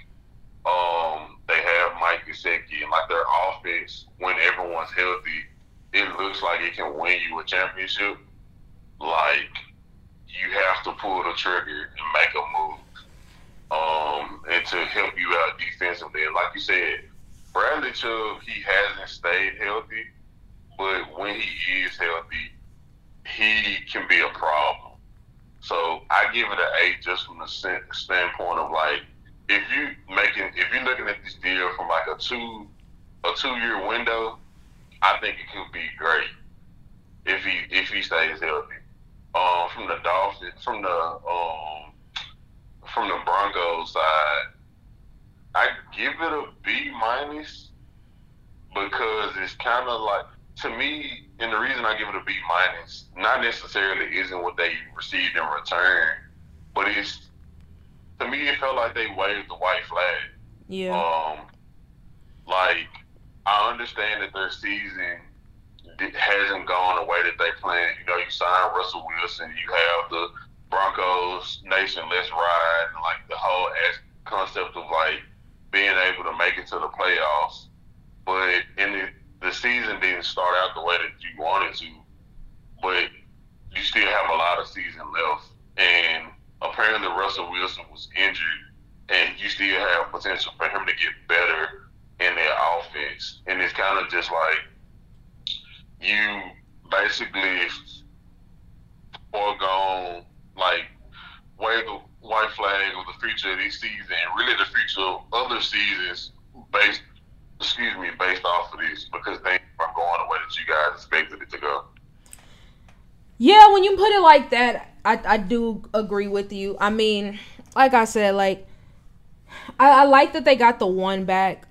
um, they have Mike Gesicki, and like their offense, when everyone's healthy, it looks like it can win you a championship. Like you have to pull the trigger and make a move, um, and to help you out defensively. And like you said, Bradley Chubb, he hasn't stayed healthy, but when he is healthy, he can be a problem. So I give it an eight just from the standpoint of like if you making if you're looking at this deal from like a two a two year window, I think it could be great if he if he stays healthy. Um, from the Dolphins, from the um, from the Broncos side, I give it a B minus because it's kind of like to me, and the reason I give it a B minus, not necessarily isn't what they received in return, but it's to me it felt like they waved the white flag. Yeah. Um, like I understand that their season hasn't gone the way that they planned. You know, you sign Russell Wilson, you have the Broncos Nation, let's ride, and like the whole ass concept of like being able to make it to the playoffs. But in the the season didn't start out the way that you wanted to, but you still have a lot of season left. And apparently Russell Wilson was injured, and you still have potential for him to get better in their offense. And it's kind of just like you basically foregone, like, wave the white flag of the future of this season and really the future of other seasons based excuse me, based off of this because they are going the way that you guys expected it to go. Yeah, when you put it like that, I, I do agree with you. I mean, like I said, like I, I like that they got the one back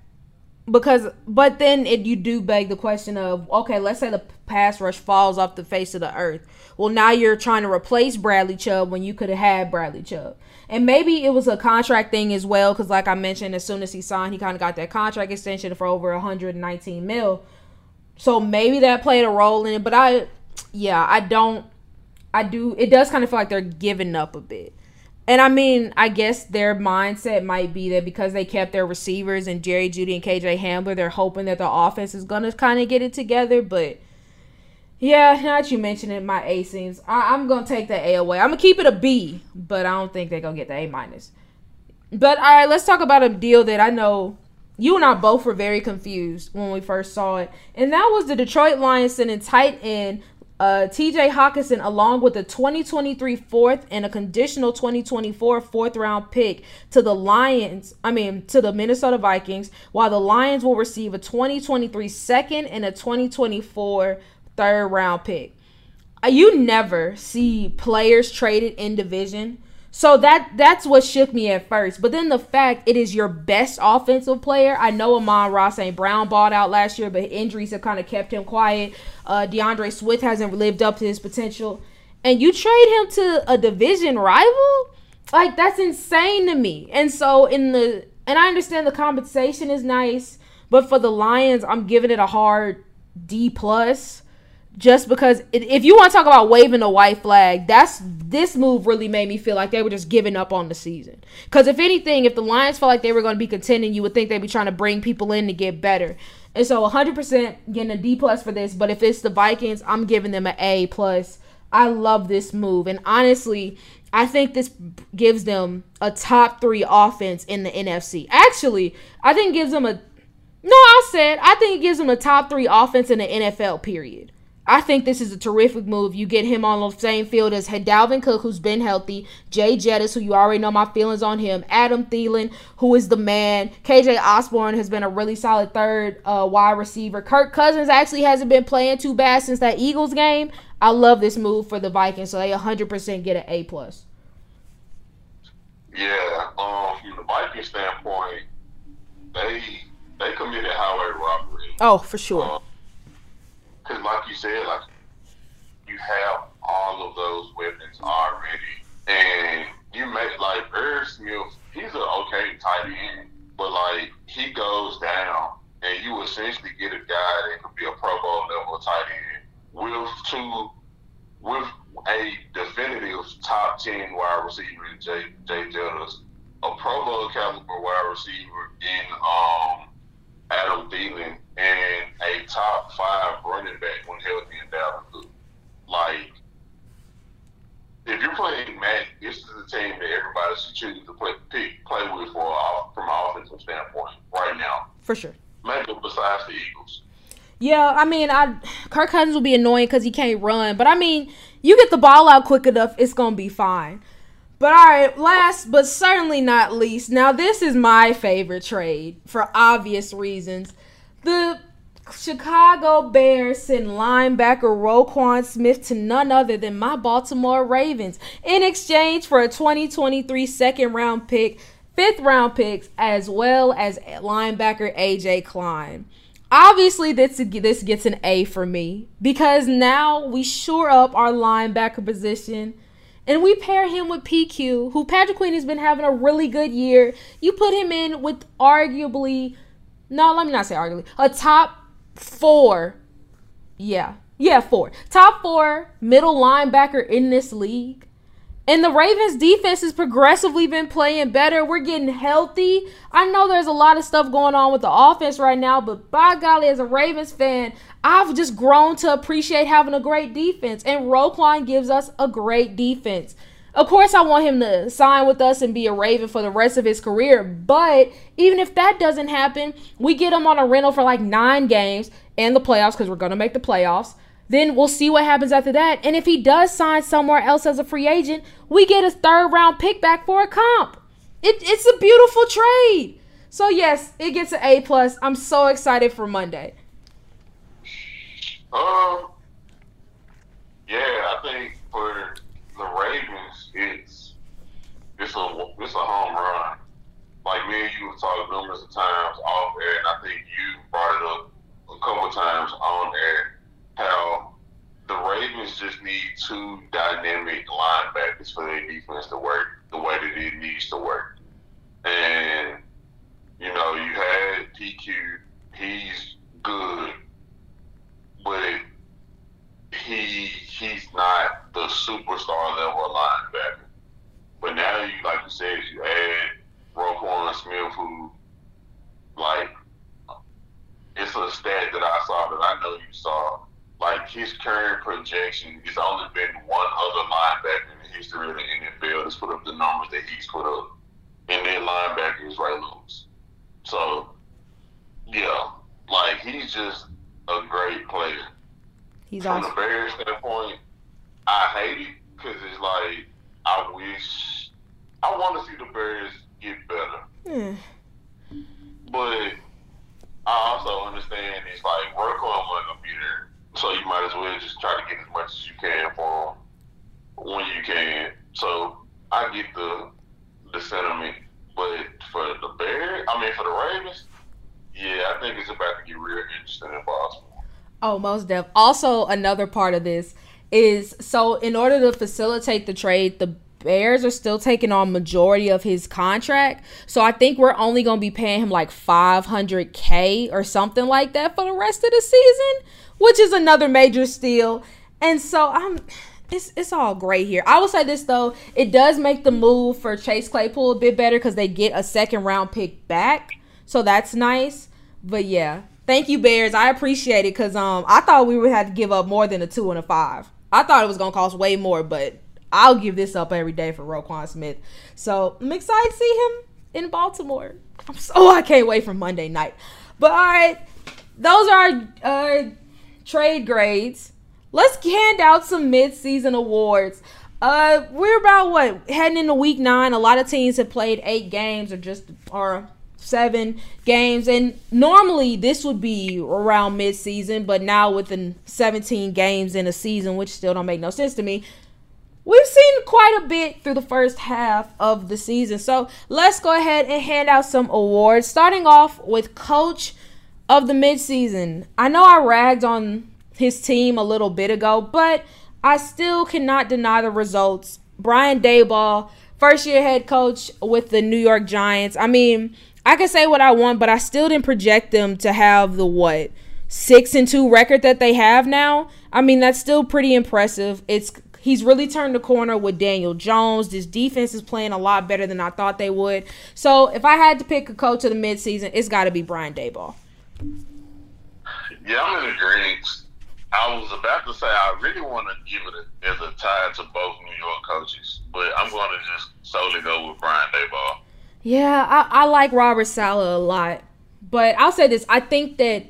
because but then it you do beg the question of okay let's say the pass rush falls off the face of the earth well now you're trying to replace bradley chubb when you could have had bradley chubb and maybe it was a contract thing as well because like i mentioned as soon as he signed he kind of got that contract extension for over 119 mil so maybe that played a role in it but i yeah i don't i do it does kind of feel like they're giving up a bit and I mean, I guess their mindset might be that because they kept their receivers and Jerry Jeudy and KJ Hamler, they're hoping that the offense is gonna kind of get it together. But yeah, now that you mention it, my A seems I, am gonna take the A away. I'm gonna keep it a B, but I don't think they're gonna get the A minus. But all right, let's talk about a deal that I know you and I both were very confused when we first saw it, and that was the Detroit Lions sending tight end uh, TJ Hockenson, along with a 2023 fourth and a conditional 2024 fourth round pick to the Lions, I mean, to the Minnesota Vikings, while the Lions will receive a 2023 second and a 2024 third round pick. Uh, you never see players traded in division so that that's what shook me at first. But then the fact it is your best offensive player. I know Amon-Ra St. Brown bought out last year, but injuries have kind of kept him quiet. Uh, D'Andre Swift hasn't lived up to his potential. And you trade him to a division rival? Like that's insane to me. And so in the and I understand the compensation is nice, but for the Lions, I'm giving it a hard D plus just because if you want to talk about waving a white flag, that's this move really made me feel like they were just giving up on the season. Because if anything, if the Lions felt like they were going to be contending, you would think they'd be trying to bring people in to get better. And so 100% getting a D plus for this. But if it's the Vikings, I'm giving them an A plus. I love this move. And honestly, I think this gives them a top three offense in the NFC. Actually, I think gives them a no, I said I think it gives them a top three offense in the NFL. Period. I think this is a terrific move. You get him on the same field as Dalvin Cook, who's been healthy, Jay Jettis, who you already know my feelings on him, Adam Thielen, who is the man, KJ Osborn has been a really solid third uh, wide receiver. Kirk Cousins actually hasn't been playing too bad since that Eagles game. I love this move for the Vikings, so they 100% get an A plus. Yeah, um, from the Viking standpoint, they they committed highway robbery. Oh, for sure. Because, like you said, like you have all of those weapons already, and you make like Irv Smith. He's an okay tight end, but like he goes down, and you essentially get a guy that could be a Pro Bowl level tight end with two with a definitive top ten wide receiver in Jay Jay a Pro Bowl caliber wide receiver in um Adam Thielen, and a top five running back when healthy in Dalvin Cook. Like, if you're playing Matt, this is the team that everybody should choose to play pick, play with for from an offensive standpoint right now. For sure. Maybe besides the Eagles. Yeah, I mean, I Kirk Cousins will be annoying because he can't run, but I mean, you get the ball out quick enough, it's gonna be fine. But all right, last but certainly not least, now this is my favorite trade for obvious reasons. The Chicago Bears send linebacker Roquan Smith to none other than my Baltimore Ravens in exchange for a 2023 second round pick, fifth round picks, as well as linebacker AJ Klein. Obviously, this this gets an A for me because now we shore up our linebacker position. And we pair him with PQ, who Patrick Queen has been having a really good year. You put him in with arguably, no, let me not say arguably, a top four. Yeah, yeah, four. Top four middle linebacker in this league. And the Ravens defense has progressively been playing better. We're getting healthy. I know there's a lot of stuff going on with the offense right now, but by golly, as a Ravens fan, I've just grown to appreciate having a great defense. And Roquan gives us a great defense. Of course, I want him to sign with us and be a Raven for the rest of his career. But even if that doesn't happen, we get him on a rental for like nine games and the playoffs because we're going to make the playoffs. Then we'll see what happens after that. And if he does sign somewhere else as a free agent, we get a third round pick back for a comp. It, it's a beautiful trade. So yes, it gets an A plus. I'm so excited for Monday. Um, yeah, I think for the Ravens, it's it's a it's a home run. Like me and you have talked numerous of times off air, and I think you brought it up a couple times on air how the Ravens just need two dynamic linebackers for their defense to work the way that it needs to work. And, you know, you had PQ, he's good, but he he's not the superstar level linebacker. But now you like you said, you add Roquan Smith who like it's a stat that I saw that I know you saw like his current projection, it's only been one other linebacker in the history of the NFL that's put up the numbers that he's put up. And that linebacker is Ray Lewis. So, yeah, like he's just a great player. He's From awesome. the Bears standpoint, I hate it because it's like I wish I want to see the Bears get better, Hmm. but I also understand it's like wasn't gonna be there. So you might as well just try to get as much as you can for them when you can. So I get the the sentiment, but for the Bears, I mean for the Ravens, yeah, I think it's about to get real interesting in Baltimore. Oh, most def. Also, another part of this is so in order to facilitate the trade, the Bears are still taking on majority of his contract. So I think we're only gonna be paying him like 500k or something like that for the rest of the season, which is another major steal. And so I'm it's it's all great here. I will say this though, it does make the move for Chase Claypool a bit better because they get a second round pick back. So that's nice. But yeah. Thank you, Bears. I appreciate it because um I thought we would have to give up more than a two and a five. I thought it was gonna cost way more, but I'll give this up every day for Roquan Smith. So I'm excited to see him in Baltimore. I'm so oh, I can't wait for Monday night. But all right, those are our uh, trade grades. Let's hand out some mid-season awards. Uh, we're about what heading into week nine. A lot of teams have played eight games or just or seven games, and normally this would be around mid-season, but now within 17 games in a season, which still don't make no sense to me. We've seen quite a bit through the first half of the season. So let's go ahead and hand out some awards. Starting off with Coach of the Midseason. I know I ragged on his team a little bit ago, but I still cannot deny the results. Brian Daboll, first year head coach with the New York Giants. I mean, I can say what I want, but I still didn't project them to have the what six and two record that they have now. I mean, that's still pretty impressive. It's he's really turned the corner with Daniel Jones. This defense is playing a lot better than I thought they would. So if I had to pick a coach of the midseason, it's got to be Brian Daboll. Yeah, I'm in agreement. I was about to say I really want to give it a, as a tie to both New York coaches, but I'm going to just solely go with Brian Daboll. Yeah, I, I like Robert Saleh a lot, but I'll say this: I think that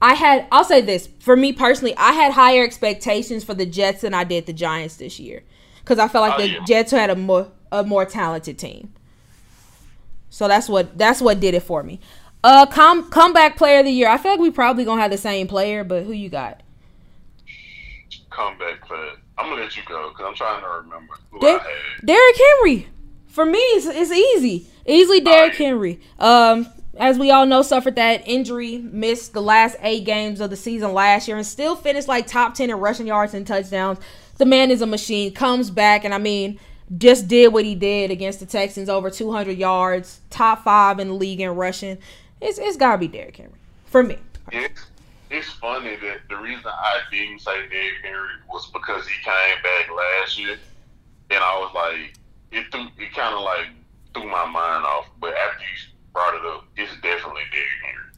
I had. I'll say this for me personally: I had higher expectations for the Jets than I did the Giants this year because I felt like oh, the yeah. Jets had a more a more talented team. So that's what that's what did it for me. Uh, come comeback player of the year. I feel like we probably gonna have the same player, but who you got? comeback player. I'm gonna let you go because I'm trying to remember who Der- I had. Derrick Henry. For me, it's, it's easy. Easily Derrick. Henry. Um, as we all know, suffered that injury, missed the last eight games of the season last year, and still finished like top ten in rushing yards and touchdowns. The man is a machine. Comes back, and I mean, just did what he did against the Texans, over 200 yards, top five in the league in rushing. It's it's gotta be Derrick Henry for me. Yeah it's funny that the reason I didn't say Derrick Henry was because he came back last year, and I was like, it it kind of like threw my mind off. But after you brought it up, it's definitely Derrick Henry.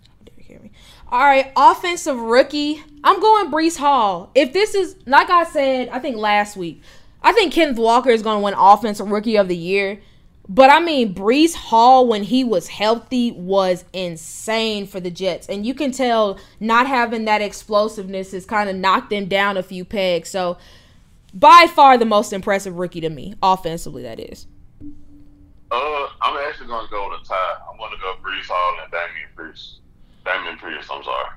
All right, offensive rookie. I'm going Breece Hall. If this is like I said, I think last week, I think Kenneth Walker is going to win offensive rookie of the year. But I mean, Breece Hall, when he was healthy, was insane for the Jets. And you can tell not having that explosiveness has kind of knocked them down a few pegs. So, by far the most impressive rookie to me, offensively, that is. Uh, I'm actually to go with a tie. I'm to go Breece Hall and Dameon Pierce. Dameon Pierce, I'm sorry.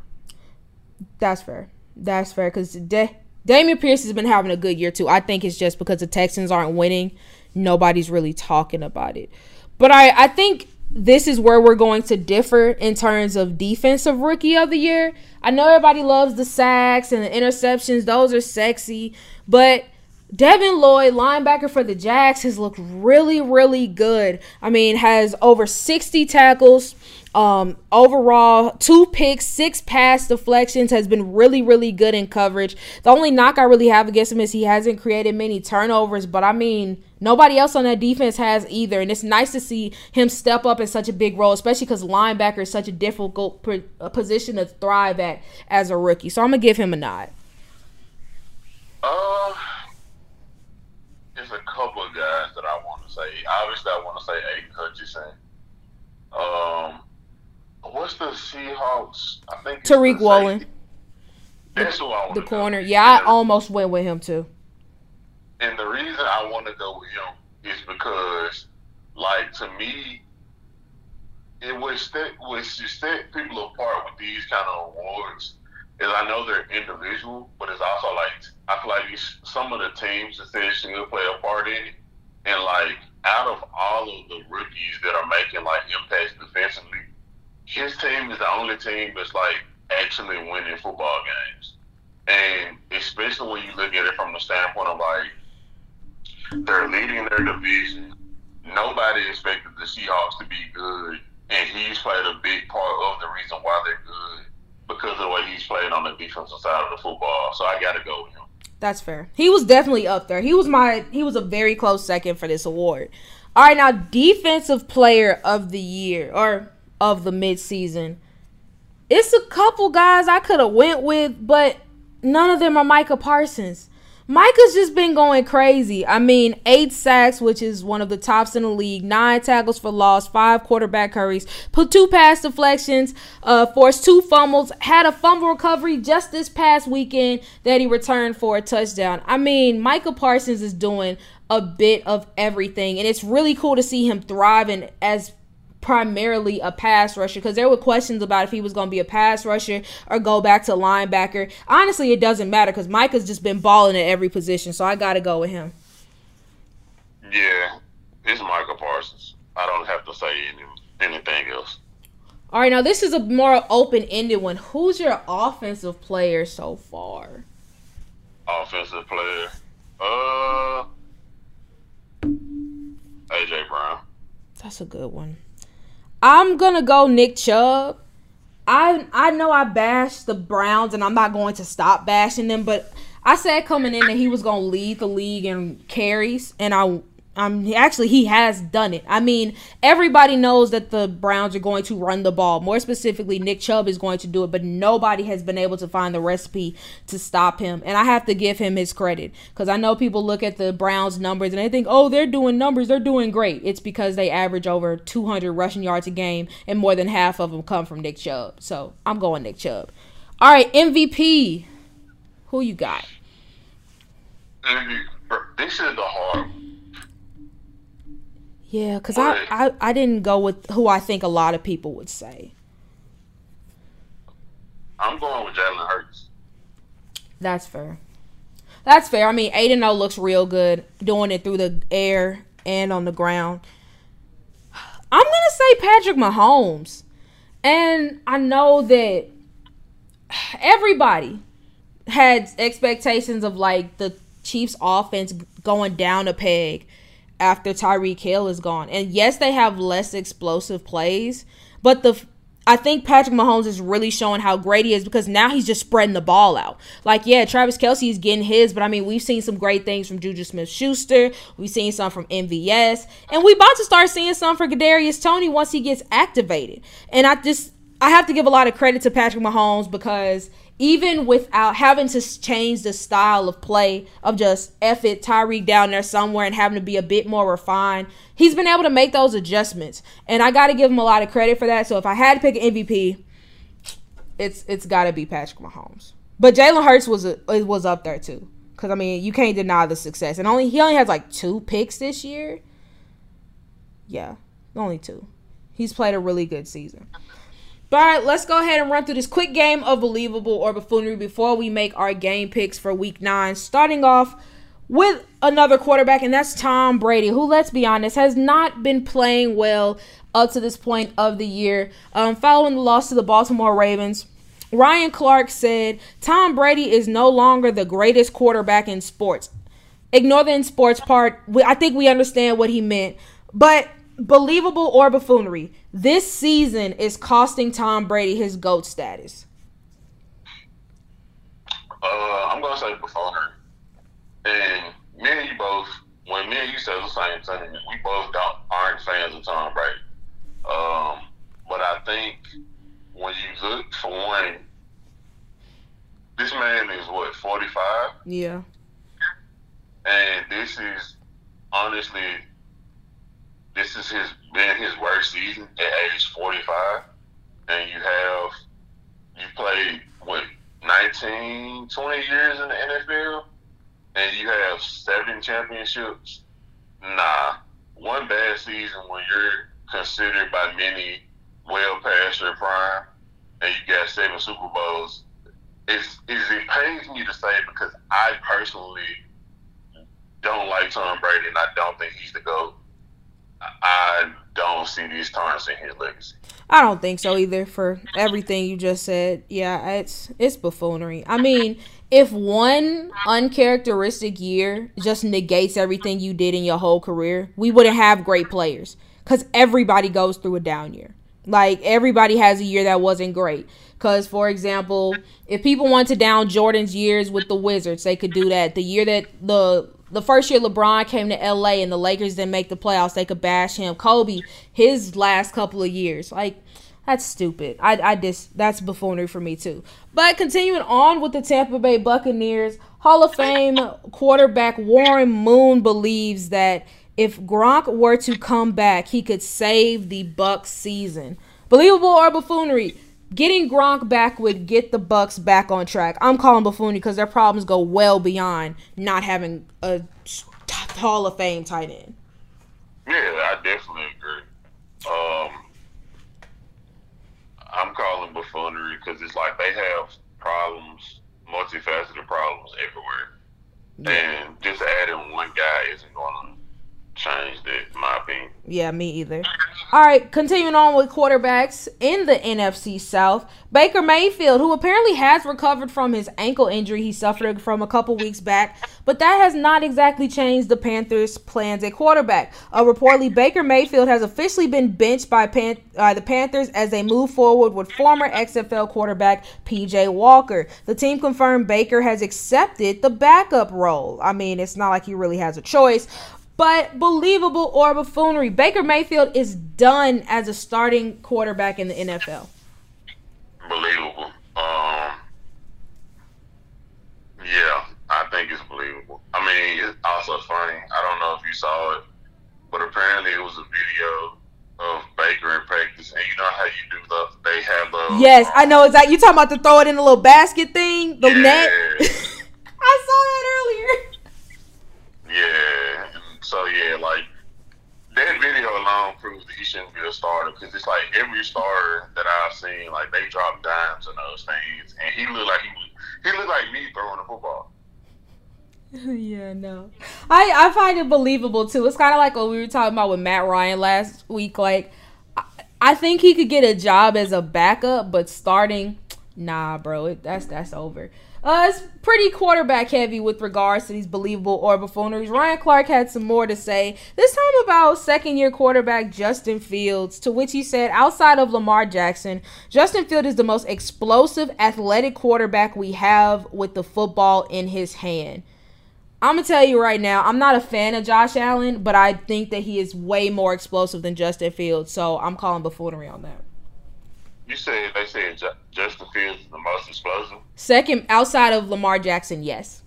That's fair. That's fair because da- Dameon Pierce has been having a good year, too. I think it's just because the Texans aren't winning nobody's really talking about it. But I, I think this is where we're going to differ in terms of defensive rookie of the year. I know everybody loves the sacks and the interceptions, those are sexy, but Devin Lloyd, linebacker for the Jags, has looked really, really good. I mean, has over 60 tackles, um, overall, two picks, six pass deflections, has been really, really good in coverage. The only knock I really have against him is he hasn't created many turnovers, but I mean, nobody else on that defense has either. And it's nice to see him step up in such a big role, especially because linebacker is such a difficult position to thrive at as a rookie. So I'm going to give him a nod. Uh, there's a couple of guys that I want to say. Obviously, I want to say Aidan Hutchinson. Um, What's the Seahawks? I think Tariq Woolen. That's who I The corner. Yeah, I almost went with him too. And the reason I want to go with him is because, like, to me, it was set was to set people apart with these kind of awards. Is I know they're individual, but it's also like I feel like some of the teams that said should play a part in it, and like out of all of the rookies that are making like impacts defensively, his team is the only team that's like actually winning football games. And especially when you look at it from the standpoint of like they're leading their division. Nobody expected the Seahawks to be good, and he's played a big part of the reason why they're good because of the way he's playing on the defensive side of the football. So I got to go with him. That's fair. He was definitely up there. He was my he was a very close second for this award. All right, now defensive player of the year or of the midseason. It's a couple guys I could have went with, but none of them are Micah Parsons. Micah's just been going crazy. I mean, eight sacks, which is one of the tops in the league, nine tackles for loss, five quarterback hurries, put two pass deflections, uh, forced two fumbles, had a fumble recovery just this past weekend that he returned for a touchdown. I mean, Micah Parsons is doing a bit of everything, and it's really cool to see him thriving as primarily a pass rusher because there were questions about if he was going to be a pass rusher or go back to linebacker. Honestly, it doesn't matter because Micah's just been balling at every position, so I got to go with him. Yeah, it's Micah Parsons. I don't have to say any, anything else. All right, now this is a more open-ended one. Who's your offensive player so far? Offensive player, uh, AJ Brown. That's a good one. I'm gonna go Nick Chubb. I I know I bashed the Browns and I'm not going to stop bashing them, but I said coming in that he was gonna lead the league in carries, and I um, actually, he has done it. I mean, everybody knows that the Browns are going to run the ball. More specifically, Nick Chubb is going to do it, but nobody has been able to find the recipe to stop him. And I have to give him his credit because I know people look at the Browns' numbers and they think, oh, they're doing numbers, they're doing great. It's because they average over 200 rushing yards a game, and more than half of them come from Nick Chubb. So I'm going Nick Chubb. All right, MVP. Who you got? This is the hard yeah, because I, I, I didn't go with who I think a lot of people would say. I'm going with Jalen Hurts. That's fair. That's fair. I mean, 8 0 looks real good doing it through the air and on the ground. I'm going to say Patrick Mahomes. And I know that everybody had expectations of like the Chiefs offense going down a peg after Tyreek Hill is gone. And yes, they have less explosive plays, but the I think Patrick Mahomes is really showing how great he is because now he's just spreading the ball out. Like, yeah, Travis Kelce is getting his, but I mean, we've seen some great things from Juju Smith Schuster. We've seen some from MVS. And we about to start seeing some for Kadarius Toney once he gets activated. And I just I have to give a lot of credit to Patrick Mahomes because even without having to change the style of play of just F it, Tyreek down there somewhere and having to be a bit more refined, he's been able to make those adjustments. And I got to give him a lot of credit for that. So if I had to pick an MVP, it's it's got to be Patrick Mahomes. But Jalen Hurts was a, was up there too. Cause I mean, you can't deny the success, and only he only has like two picks this year. Yeah, only two. He's played a really good season. But all right, let's go ahead and run through this quick game of believable or buffoonery before we make our game picks for week nine. Starting off with another quarterback, and that's Tom Brady, who, let's be honest, has not been playing well up to this point of the year. Um, following the loss to the Baltimore Ravens, Ryan Clark said Tom Brady is no longer the greatest quarterback in sports. Ignore the in sports part. I think we understand what he meant. But believable or buffoonery, this season is costing Tom Brady his GOAT status. Uh, I'm gonna say buffoonery. And me and you both, when me and you said the same thing, we both don't aren't fans of Tom Brady. Um, but I think when you look for one, this man is what 45. Yeah. And this is honestly this is his been his worst season at age 45, and you have you played what 19, 20 years in the NFL, and you have seven championships. Nah, one bad season when you're considered by many well past your prime, and you got seven Super Bowls. It's, it's it pains me to say because I personally don't like Tom Brady, and I don't think he's the GOAT. I don't see these tarnished in his legacy. I don't think so either. For everything you just said, yeah, it's it's buffoonery. I mean, if one uncharacteristic year just negates everything you did in your whole career, we wouldn't have great players because everybody goes through a down year. Like everybody has a year that wasn't great. Because, for example, if people want to down Jordan's years with the Wizards, they could do that. The year that the the first year LeBron came to LA and the Lakers didn't make the playoffs, they could bash him. Kobe, his last couple of years, like that's stupid. I I just that's buffoonery for me too. But continuing on with the Tampa Bay Buccaneers, Hall of Fame quarterback Warren Moon believes that if Gronk were to come back, he could save the Bucs season. Believable or buffoonery? Getting Gronk back would get the Bucs back on track. I'm calling buffoonery because their problems go well beyond not having a Hall of Fame tight end. Yeah, I definitely agree. Um, I'm calling buffoonery because it's like they have problems, multifaceted problems everywhere, yeah. and just adding one guy isn't going to changed it, my opinion. Yeah, me either. All right, continuing on with quarterbacks in the NFC South, Baker Mayfield, who apparently has recovered from his ankle injury he suffered from a couple weeks back, but that has not exactly changed the Panthers' plans at quarterback. Uh, reportedly, Baker Mayfield has officially been benched by Pan- uh, the Panthers as they move forward with former XFL quarterback PJ Walker. The team confirmed Baker has accepted the backup role. I mean, it's not like he really has a choice but believable or buffoonery. Baker Mayfield is done as a starting quarterback in the NFL. Believable. Um, yeah, I think it's believable. I mean, it's also funny. I don't know if you saw it, but apparently it was a video of Baker in practice, and you know how you do the they have the yes, um, I know exactly. You talking about to throw it in a little basket thing, the yeah. net. I saw that earlier. Yeah, so yeah, like that video alone proves that he shouldn't be a starter because it's like every starter that I've seen, like they drop dimes in those things, and he looked like he was, he looked like me throwing the football. yeah, no, I I find it believable too. It's kind of like what we were talking about with Matt Ryan last week. Like, I, I think he could get a job as a backup, but starting, nah, bro, it, that's that's over. Uh, it's pretty quarterback heavy with regards to these believable or buffooneries. Ryan Clark had some more to say, this time about second year quarterback Justin Fields, to which he said, outside of Lamar Jackson, Justin Fields is the most explosive athletic quarterback we have with the football in his hand. I'm to tell you right now, I'm not a fan of Josh Allen, but I think that he is way more explosive than Justin Fields, so I'm calling buffoonery on that. You said they said Justin Fields is the most explosive. Second, outside of Lamar Jackson, yes.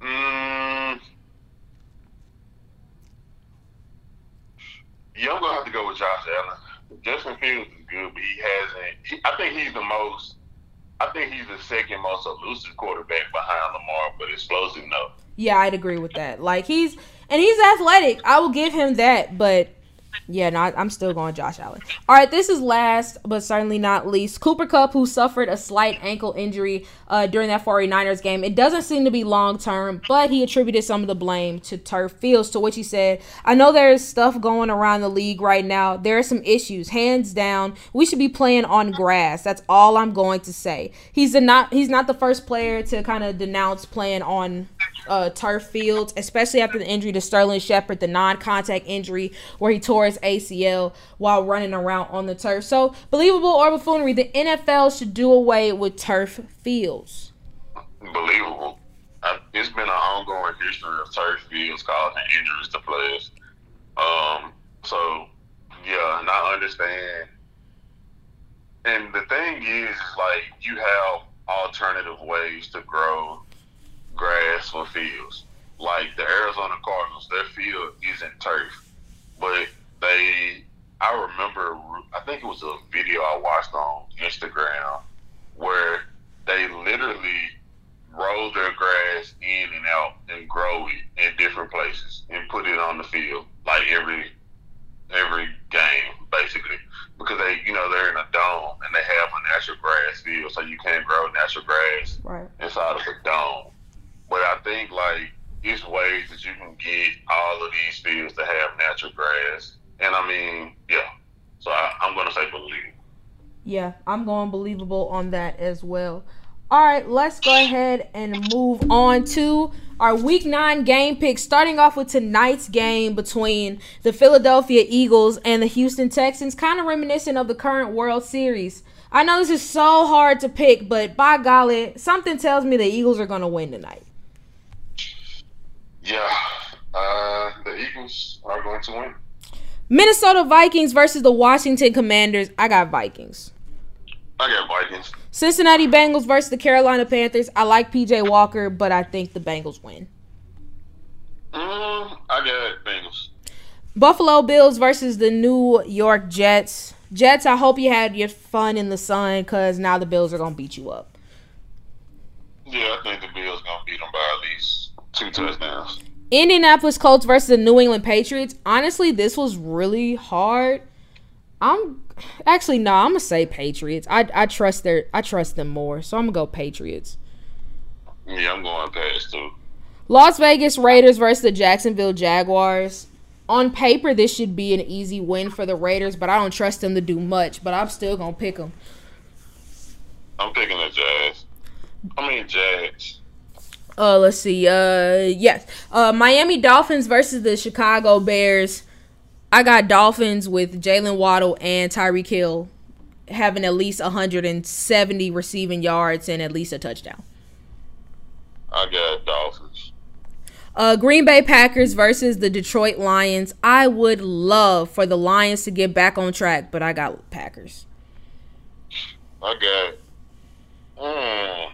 Mm, yeah, I'm gonna have to go with Josh Allen. Justin Fields is good, but he hasn't. He, I think he's the most. I think he's the second most elusive quarterback behind Lamar, but explosive no. Yeah, I'd agree with that. Like he's and he's athletic. I will give him that, but yeah, no, I'm still going Josh Allen. All right, this is last but certainly not least. Cooper Kupp, who suffered a slight ankle injury uh, during that 49ers game. It doesn't seem to be long term, but he attributed some of the blame to turf fields, to which he said, I know there's stuff going around the league right now. There are some issues. Hands down, we should be playing on grass. That's all I'm going to say. He's the not he's not the first player to kind of denounce playing on uh, turf fields, especially after the injury to Sterling Shepard, the non-contact injury where he tore his ACL while running around on the turf. So, believable or buffoonery, the NFL should do away with turf fields. Believable. Uh, it's been an ongoing history of turf fields causing injuries to players. Um, so, yeah, and I understand. And the thing is, is like you have alternative ways to grow grass for fields. Like the Arizona Cardinals, their field isn't turf, but they. I remember, I think it was a video I watched on Instagram where they literally roll their grass in and out and grow it in different places and put it on the field like every every game basically because they you know they're in a dome and they have a natural grass field so you can't grow natural grass right. inside of a dome but I think like it's ways that you can get all of these fields to have natural grass. And I mean, yeah. So I, I'm gonna say believe. Yeah, I'm going believable on that as well. All right, let's go ahead and move on to our week nine game pick. Starting off with tonight's game between the Philadelphia Eagles and the Houston Texans, kind of reminiscent of the current World Series. I know this is so hard to pick, but by golly, something tells me the Eagles are going to win tonight. Yeah, uh, the Eagles are going to win. Minnesota Vikings versus the Washington Commanders. I got Vikings. I got Vikings. Cincinnati Bengals versus the Carolina Panthers. I like PJ Walker, but I think the Bengals win. Mm, I got Bengals. Buffalo Bills versus the New York Jets. Jets, I hope you had your fun in the sun because now the Bills are going to beat you up. Yeah, I think the Bills going to beat them by at least two touchdowns. Indianapolis Colts versus the New England Patriots. Honestly, this was really hard. I'm actually no, I'm gonna say Patriots. I I trust their I trust them more, so I'm gonna go Patriots. Yeah, I'm going Pats too. Las Vegas Raiders versus the Jacksonville Jaguars. On paper, this should be an easy win for the Raiders, but I don't trust them to do much. But I'm still gonna pick them. I'm picking the Jazz. I mean Jags. Uh, let's see. Uh, yes. Uh, Miami Dolphins versus the Chicago Bears. I got Dolphins with Jalen Waddle and Tyreek Hill having at least 170 receiving yards and at least a touchdown. I got Dolphins. Uh, Green Bay Packers versus the Detroit Lions. I would love for the Lions to get back on track, but I got Packers. I got. Mm,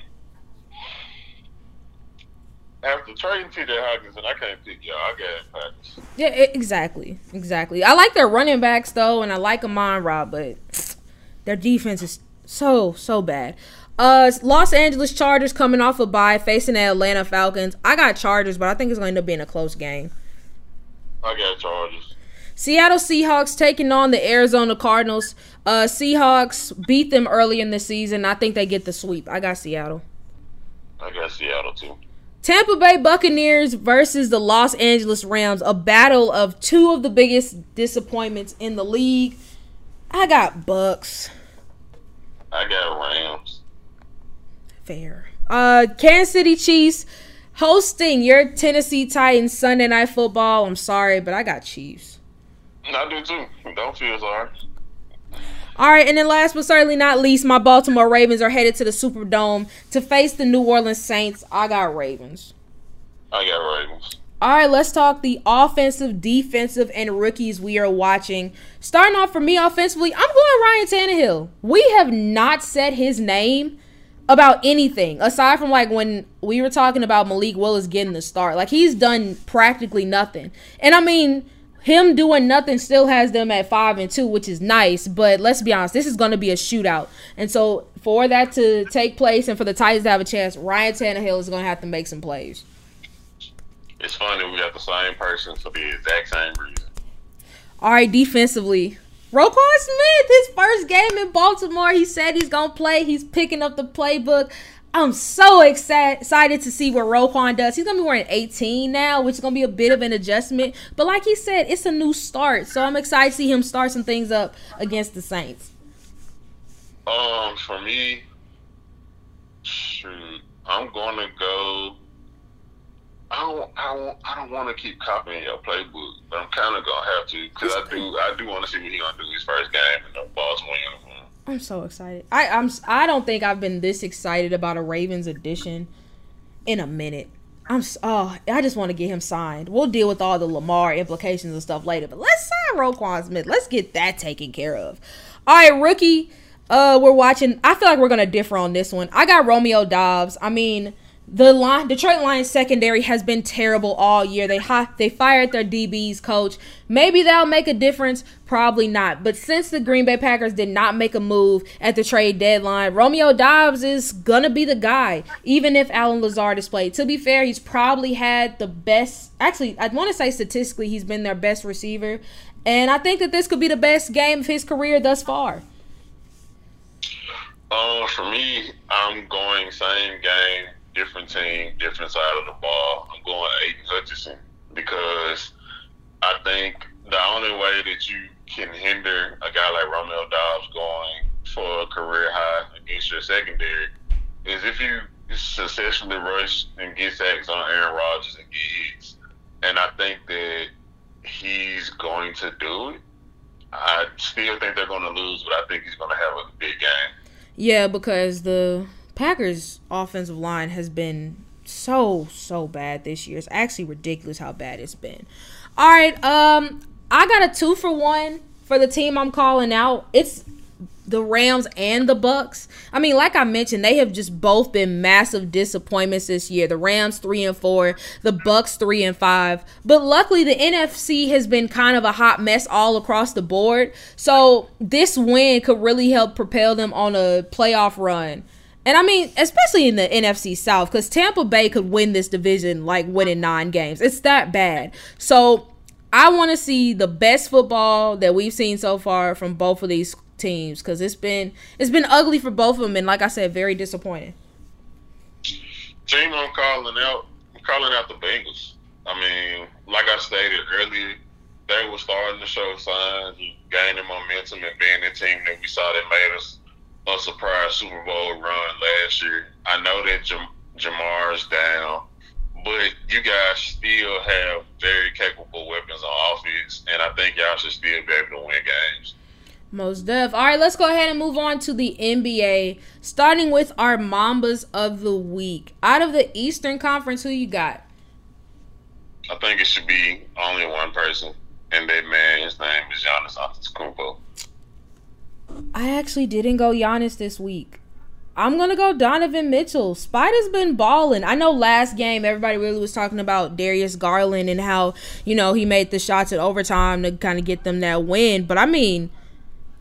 after trading T.J. Hockenson, I can't pick y'all. I got Packers. Yeah, exactly, exactly. I like their running backs though, and I like Amon Ra, but their defense is so so bad. Uh, Los Angeles Chargers coming off a bye, facing the Atlanta Falcons. I got Chargers, but I think it's going to end up being a close game. I got Chargers. Seattle Seahawks taking on the Arizona Cardinals. Uh, Seahawks beat them early in the season. I think they get the sweep. I got Seattle. I got Seattle too. Tampa Bay Buccaneers versus the Los Angeles Rams, a battle of two of the biggest disappointments in the league. I got Bucs. I got Rams. Fair. Uh Kansas City Chiefs hosting your Tennessee Titans Sunday night football. I'm sorry, but I got Chiefs. I do too. Don't feel sorry. All right, and then last but certainly not least, my Baltimore Ravens are headed to the Superdome to face the New Orleans Saints. I got Ravens. I got Ravens. All right, let's talk the offensive, defensive, and rookies we are watching. Starting off for me offensively, I'm going Ryan Tannehill. We have not said his name about anything aside from like when we were talking about Malik Willis getting the start. Like he's done practically nothing. And I mean, him doing nothing still has them at five and two, which is nice. But let's be honest, this is going to be a shootout, and so for that to take place and for the Titans to have a chance, Ryan Tannehill is going to have to make some plays. It's funny we got the same person for the exact same reason. All right, defensively, Roquan Smith, his first game in Baltimore, he said he's gonna play. He's picking up the playbook. I'm so excited to see what Roquan does. He's gonna be wearing 18 now, which is gonna be a bit of an adjustment. But like he said, it's a new start, so I'm excited to see him start some things up against the Saints. Um, for me, shoot, I'm gonna go. I don't, I don't, I don't want to keep copying your playbook, but I'm kind of gonna have to because I do, I do want to see what he's gonna do his first game in the Baltimore uniform. I'm so excited. I I'm I don't think I've been this excited about a Ravens edition in a minute. I'm oh I just want to get him signed. We'll deal with all the Lamar implications and stuff later, but let's sign Roquan Smith. Let's get that taken care of. All right, rookie. Uh, we're watching. I feel like we're gonna differ on this one. I got Romeo Doubs. I mean, the line, Detroit Lions secondary has been terrible all year. They they fired their DBs coach. Maybe that'll make a difference. Probably not. But since the Green Bay Packers did not make a move at the trade deadline, Romeo Doubs is gonna be the guy. Even if Allen Lazard is played. To be fair, he's probably had the best. Actually, I want to say statistically, he's been their best receiver, and I think that this could be the best game of his career thus far. Uh, for me, I'm going same game, different team, different side of the ball. I'm going Aidan Hutchinson because I think the only way that you can hinder a guy like Romeo Doubs going for a career high against your secondary is if you successfully rush and get sacks on Aaron Rodgers and get hits. And I think that he's going to do it. I still think they're going to lose, but I think he's going to have a big game. Yeah, because the Packers' offensive line has been so so bad this year. It's actually ridiculous how bad it's been. All right, um, I got a two for one for the team I'm calling out. It's the Rams and the Bucs. I mean, like I mentioned, they have just both been massive disappointments this year. The Rams 3 and 4, the Bucs 3 and 5. But luckily the NFC has been kind of a hot mess all across the board. So, this win could really help propel them on a playoff run. And I mean, especially in the NFC South, because Tampa Bay could win this division like winning nine games. It's that bad. So I want to see the best football that we've seen so far from both of these teams because it's been it's been ugly for both of them, and like I said, very disappointing. Team, I'm calling out. I'm calling out the Bengals. I mean, like I stated earlier, they were starting to show signs, gaining momentum, and being the team that we saw that made us a surprise Super Bowl run last year. I know that Jam- Ja'Marr's down, but you guys still have very capable weapons on offense, and I think y'all should still be able to win games. Most def. All right, let's go ahead and move on to the NBA. Starting with our Mambas of the week. Out of the Eastern Conference, who you got? I think it should be only one person, and that man, his name is Giannis Antetokounmpo. I actually didn't go Giannis this week. I'm gonna go Donovan Mitchell. Spider's been balling. I know last game everybody really was talking about Darius Garland and how you know he made the shots at overtime to kind of get them that win. But I mean,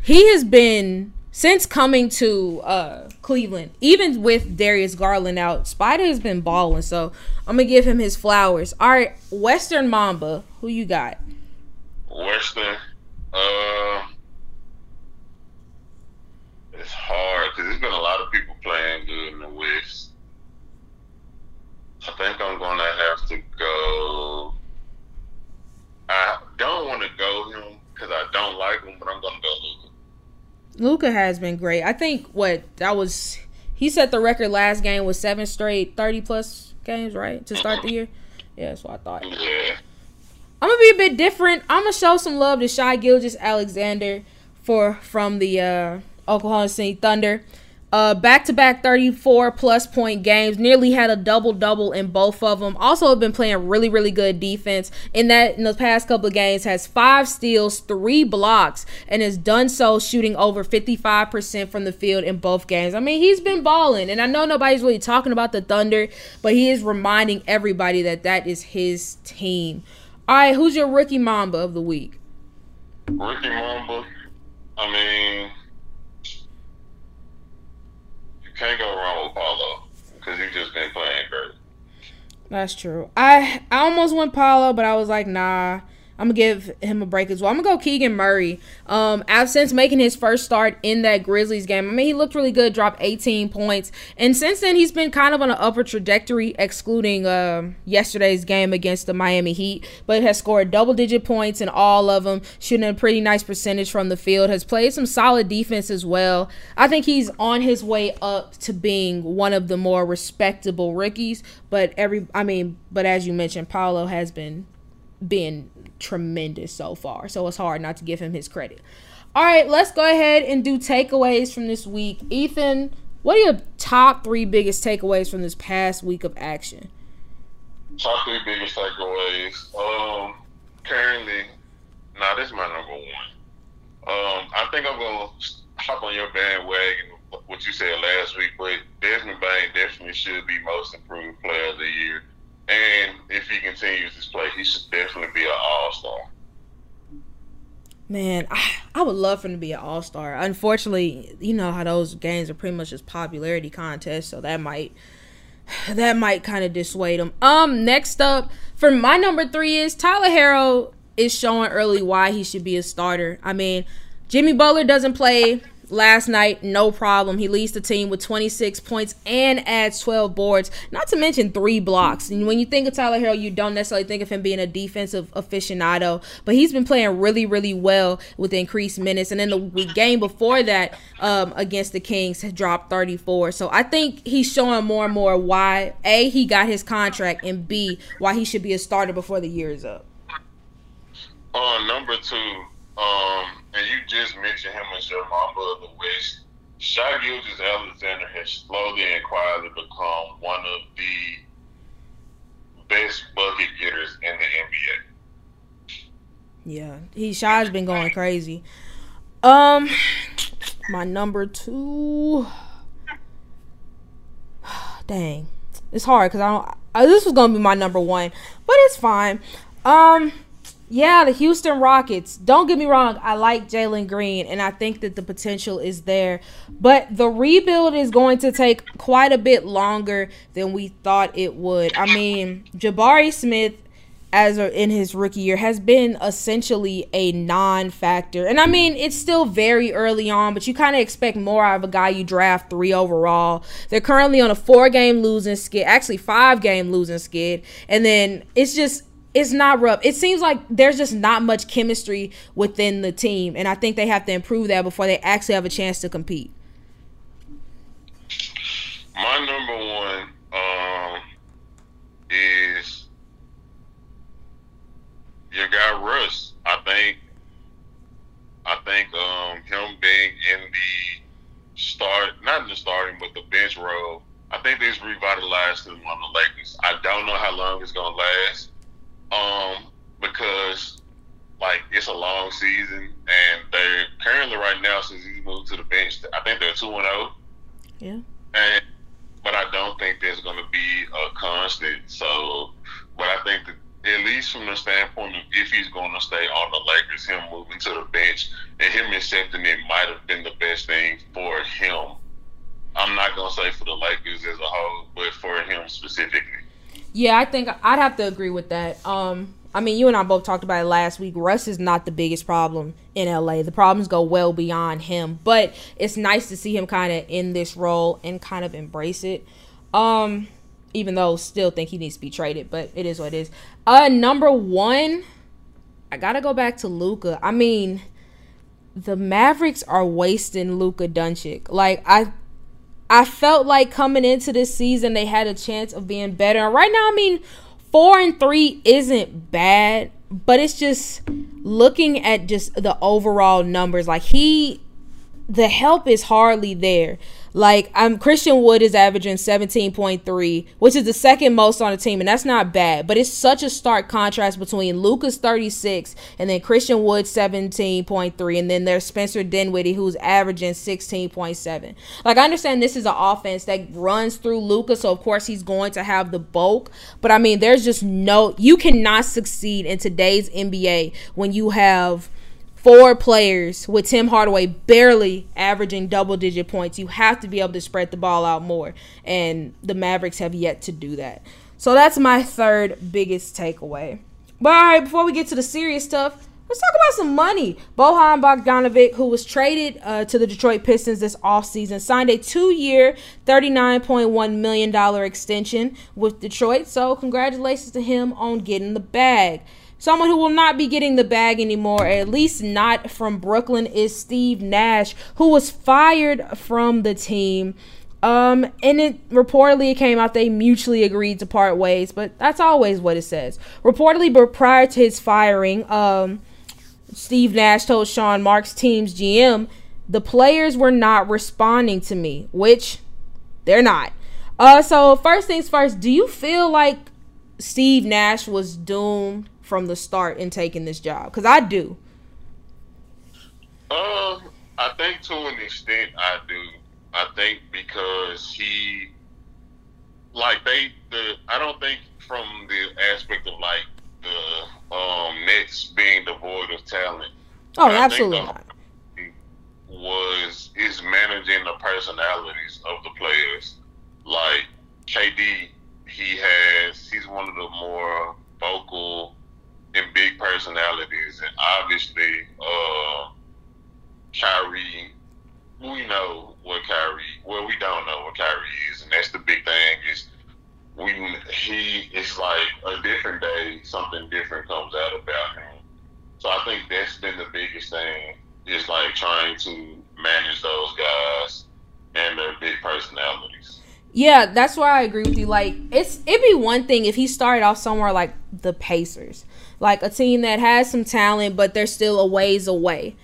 he has been since coming to uh, Cleveland, even with Darius Garland out, Spider has been balling. So I'm gonna give him his flowers. All right, Western Mamba, who you got? Western, uh, it's hard because there's been a lot of people playing good in the West. I think I'm gonna have to go. I don't want to go him because I don't like him, but I'm gonna go Luca. Luka has been great. I think what that was. He set the record last game with seven straight thirty plus games, right, to start the year. Yeah, that's what I thought. Yeah. I'm gonna be a bit different. I'm gonna show some love to Shai Gilgeous-Alexander for from the uh, Oklahoma City Thunder. Uh, back-to-back 34 plus point games. Nearly had a double double in both of them. Also, have been playing really, really good defense. In that, in the past couple of games, has five steals, three blocks, and has done so shooting over 55% from the field in both games. I mean, he's been balling, and I know nobody's really talking about the Thunder, but he is reminding everybody that that is his team. All right, who's your rookie Mamba of the week? Rookie Mamba. I mean can't go wrong with Paolo because he's just been playing great. That's true. I I almost went Paolo, but I was like, nah. I'm gonna give him a break as well. I'm gonna go Keegan Murray. Um, since making his first start in that Grizzlies game, I mean he looked really good, dropped 18 points, and since then he's been kind of on an upper trajectory, excluding uh, yesterday's game against the Miami Heat. But has scored double-digit points in all of them, shooting a pretty nice percentage from the field. Has played some solid defense as well. I think he's on his way up to being one of the more respectable rookies. But every, I mean, but as you mentioned, Paolo has been been tremendous so far. So it's hard not to give him his credit. All right, let's go ahead and do takeaways from this week. Ethan, what are your top three biggest takeaways from this past week of action? Top three biggest takeaways. Um, currently, nah, this is my number one. Um, I think I'm gonna hop on your bandwagon. What you said last week, but Desmond Bane definitely should be most improved player of the year. And if he continues this play, he should definitely be an all star. Man, I, I would love for him to be an all star. Unfortunately, you know how those games are pretty much just popularity contests, so that might that might kind of dissuade him. Um, next up for my number three is Tyler Herro is showing early why he should be a starter. I mean, Jimmy Butler doesn't play last night, no problem. He leads the team with 26 points and adds 12 boards, not to mention three blocks. And when you think of Tyler Herro, you don't necessarily think of him being a defensive aficionado, but he's been playing really, really well with increased minutes. And then the game before that um, against the Kings dropped 34. So I think he's showing more and more why A, he got his contract, and B, why he should be a starter before the year is up. Uh, number two, um, and you just mentioned him as your Mamba of the West. Shai Gilgeous Alexander has slowly and quietly become one of the best bucket getters in the NBA. Yeah, he Shai's been going crazy. Um, my number two. Dang, it's hard because I don't. I, this was gonna be my number one, but it's fine. Um, yeah, the Houston Rockets. Don't get me wrong, I like Jalen Green, and I think that the potential is there. But the rebuild is going to take quite a bit longer than we thought it would. I mean, Jabari Smith as in his rookie year has been essentially a non-factor. And I mean, it's still very early on, but you kind of expect more out of a guy you draft 3 overall. They're currently on a 4-game losing skid, actually 5-game losing skid, and then it's just it's not rough. It seems like there's just not much chemistry within the team, and I think they have to improve that before they actually have a chance to compete. My number one um, is your guy Russ. I think I think um, him being in the start, not in the starting, but the bench role. I think this revitalized him on the Lakers. I don't know how long it's gonna last, um, because like it's a long season, and they're currently right now since he moved to the bench. I think they're two and zero. Oh. Yeah. And but I don't think there's going to be a constant. So, but I think that at least from the standpoint of if he's going to stay on the Lakers, him moving to the bench and him accepting it might have been the best thing for him. I'm not going to say for the Lakers as a whole, but for him specifically. Yeah, I think I'd have to agree with that. Um, I mean, you and I both talked about it last week. Russ is not the biggest problem in LA. The problems go well beyond him, but it's nice to see him kind of in this role and kind of embrace it. Um, even though still think he needs to be traded, but it is what it is. Uh, number one, I gotta go back to Luka. I mean, the Mavericks are wasting Luka Doncic. Like I I felt like coming into this season they had a chance of being better. And right now, I mean, four and three isn't bad, but it's just looking at just the overall numbers. Like he, the help is hardly there. Like I'm Christian Wood is averaging 17.3, which is the second most on the team, and that's not bad. But it's such a stark contrast between Luka's 36 and then Christian Wood 17.3, and then there's Spencer Dinwiddie who's averaging 16.7. Like I understand this is an offense that runs through Luka, so of course he's going to have the bulk. But I mean, there's just no you cannot succeed in today's NBA when you have four players with Tim Hardaway barely averaging double digit points. You have to be able to spread the ball out more. And the Mavericks have yet to do that. So that's my third biggest takeaway. But all right, before we get to the serious stuff, let's talk about some money. Bojan Bogdanovic, who was traded uh, to the Detroit Pistons this offseason, signed a two year, $39.1 million extension with Detroit. So congratulations to him on getting the bag. Someone who will not be getting the bag anymore, at least not from Brooklyn, is Steve Nash, who was fired from the team. Um, and it reportedly it came out they mutually agreed to part ways, but that's always what it says. Reportedly, but prior to his firing, um, Steve Nash told Sean Marks' team's GM, the players were not responding to me, which they're not. Uh, so first things first, do you feel like Steve Nash was doomed from the start in taking this job? Because I do. Um, I think to an extent I do. I think because he, like they, the I don't think from the aspect of like the um Nets being devoid of talent. Oh, absolutely not. Was is managing the personalities of the players. Like KD, he has he's one of the more vocal and big personalities, and obviously, uh, Kyrie. We know what Kyrie. Well, we don't know what Kyrie is, and that's the big thing. Is we he it's like a different day, something different comes out about him. So I think that's been the biggest thing. Is like trying to manage those guys and their big personalities. Yeah, that's why I agree with you. Like it's it'd be one thing if he started off somewhere like the Pacers like a team that has some talent, but they're still a ways away.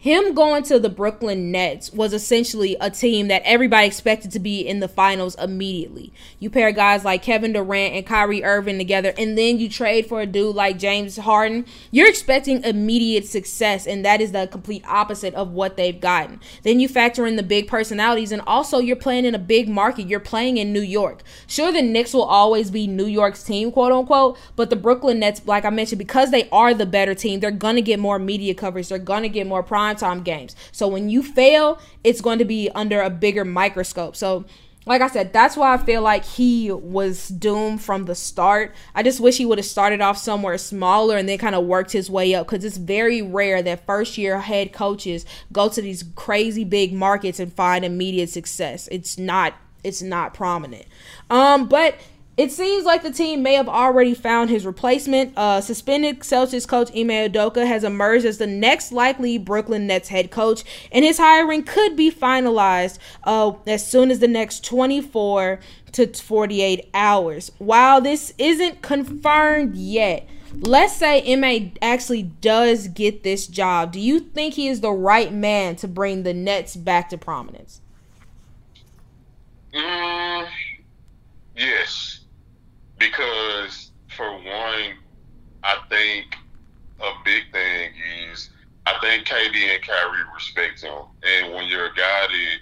Him going to the Brooklyn Nets was essentially a team that everybody expected to be in the finals immediately. You pair guys like Kevin Durant and Kyrie Irving together, and then you trade for a dude like James Harden. You're expecting immediate success, and that is the complete opposite of what they've gotten. Then you factor in the big personalities, and also you're playing in a big market. You're playing in New York. Sure, the Knicks will always be New York's team, quote unquote, but the Brooklyn Nets, like I mentioned, because they are the better team, they're going to get more media coverage. They're going to get more prime primetime games. So when you fail, it's going to be under a bigger microscope. So like I said, that's why I feel like he was doomed from the start. I just wish he would have started off somewhere smaller and then kind of worked his way up because it's very rare that first year head coaches go to these crazy big markets and find immediate success. It's not it's not prominent. Um, but it seems like the team may have already found his replacement. Uh, suspended Celtics coach Ime Udoka has emerged as the next likely Brooklyn Nets head coach, and his hiring could be finalized uh, as soon as the next 24 to 48 hours. While this isn't confirmed yet, let's say Ime actually does get this job. Do you think he is the right man to bring the Nets back to prominence? Mm, yes because for one, I think a big thing is I think KD and Kyrie respect him, and when you're a guy that,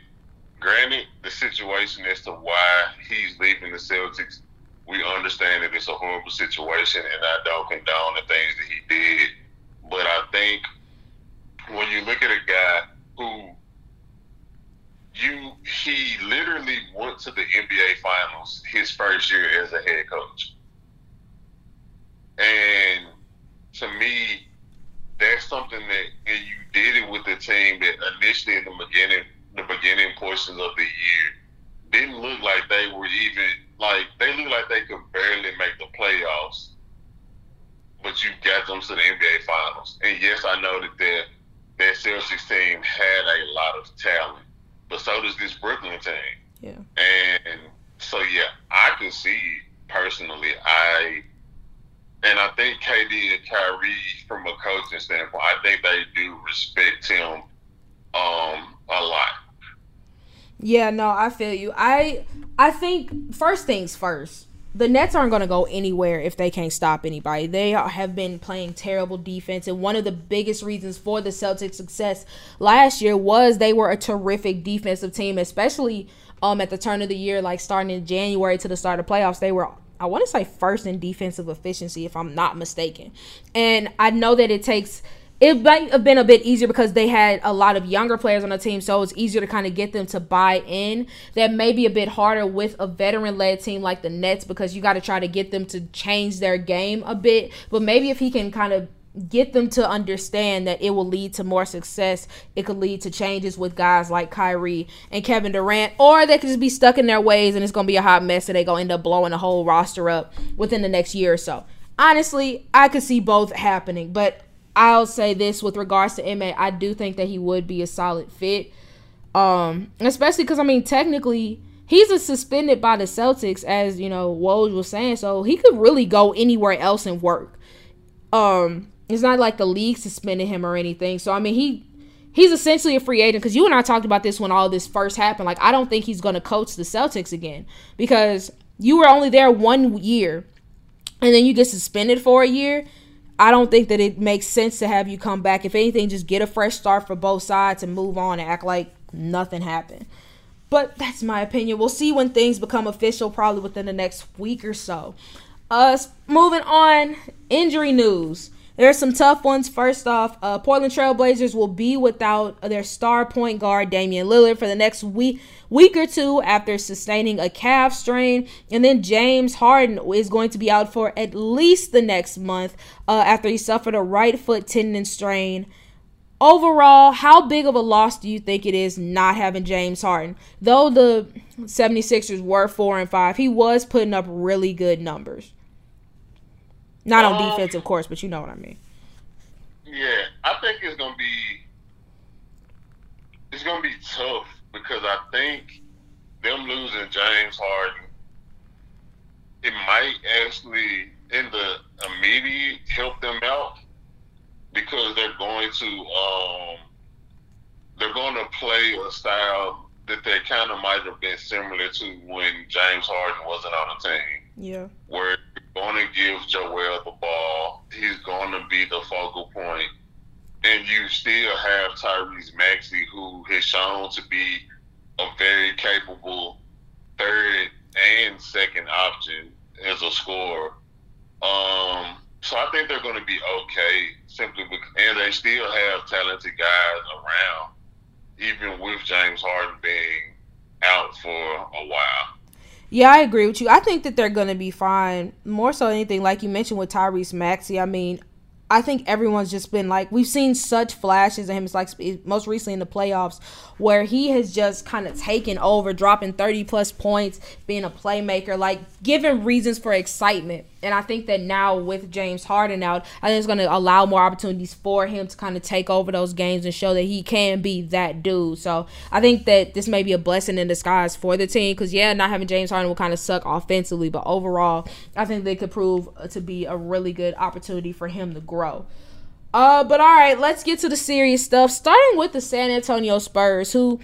granted, the situation as to why he's leaving the Celtics, we understand that it's a horrible situation, and I don't condone the things that he did, but I think when you look at a guy who you he literally went to the NBA finals his first year as a head coach. And to me, that's something that and you did it with a team that initially in the beginning the beginning portions of the year didn't look like they were even like they looked like they could barely make the playoffs. But you got them to the NBA finals. And yes, I know that that, that Celtics team had a lot of talent but so does this Brooklyn team. Yeah. And so yeah, I can see personally. I and I think KD and Kyrie, from a coaching standpoint, I think they do respect him um, a lot. Yeah, no, I feel you. I I think first things first the Nets aren't going to go anywhere if they can't stop anybody. They have been playing terrible defense, and one of the biggest reasons for the Celtics' success last year was they were a terrific defensive team, especially um at the turn of the year, like starting in January to the start of playoffs. They were I want to say first in defensive efficiency, if I'm not mistaken. And I know that it takes it might have been a bit easier because they had a lot of younger players on the team, so it's easier to kind of get them to buy in. That may be a bit harder with a veteran led team like the Nets because you got to try to get them to change their game a bit. But maybe if he can kind of get them to understand that it will lead to more success, it could lead to changes with guys like Kyrie and Kevin Durant, or they could just be stuck in their ways and it's going to be a hot mess and they're going to end up blowing the whole roster up within the next year or so. Honestly, I could see both happening, but I'll say this with regards to Ime, I do think that he would be a solid fit. Um, especially because I mean, technically, he's a suspended by the Celtics, as you know, Woj was saying, so he could really go anywhere else and work. Um, it's not like the league suspended him or anything. So I mean, he he's essentially a free agent because you and I talked about this when all this first happened. Like, I don't think he's going to coach the Celtics again because you were only there one year, and then you get suspended for a year I don't think that it makes sense to have you come back. If anything, just get a fresh start for both sides and move on and act like nothing happened. But that's my opinion. We'll see when things become official, probably within the next week or so. Uh, moving on, injury news. There's some tough ones. First off, uh, Portland Trailblazers will be without their star point guard Damian Lillard for the next week week or two after sustaining a calf strain, and then James Harden is going to be out for at least the next month uh, after he suffered a right foot tendon strain. Overall, how big of a loss do you think it is not having James Harden? Though the 76ers were 4 and 5, he was putting up really good numbers. Not on um, defense, of course, but you know what I mean. Yeah, I think it's gonna be it's gonna be tough because I think them losing James Harden, it might actually in the immediate help them out because they're going to um they're going to play a style that they kind of might have been similar to when James Harden wasn't on the team. Yeah. Where going to give Joel the ball. He's going to be the focal point. And you still have Tyrese Maxey, who has shown to be a very capable third and second option as a scorer. Um, so I think they're going to be okay simply because, and they still have talented guys around, even with James Harden being out for a while. Yeah, I agree with you. I think that they're going to be fine. More so anything, like you mentioned with Tyrese Maxey. I mean, I think everyone's just been like we've seen such flashes of him. It's like most recently in the playoffs where he has just kind of taken over, dropping 30 plus points, being a playmaker, like giving reasons for excitement. And I think that now with James Harden out, I think it's going to allow more opportunities for him to kind of take over those games and show that he can be that dude. So I think that this may be a blessing in disguise for the team because, yeah, not having James Harden will kind of suck offensively, but overall, I think they could prove to be a really good opportunity for him to grow. Uh, but all right, let's get to the serious stuff. Starting with the San Antonio Spurs, who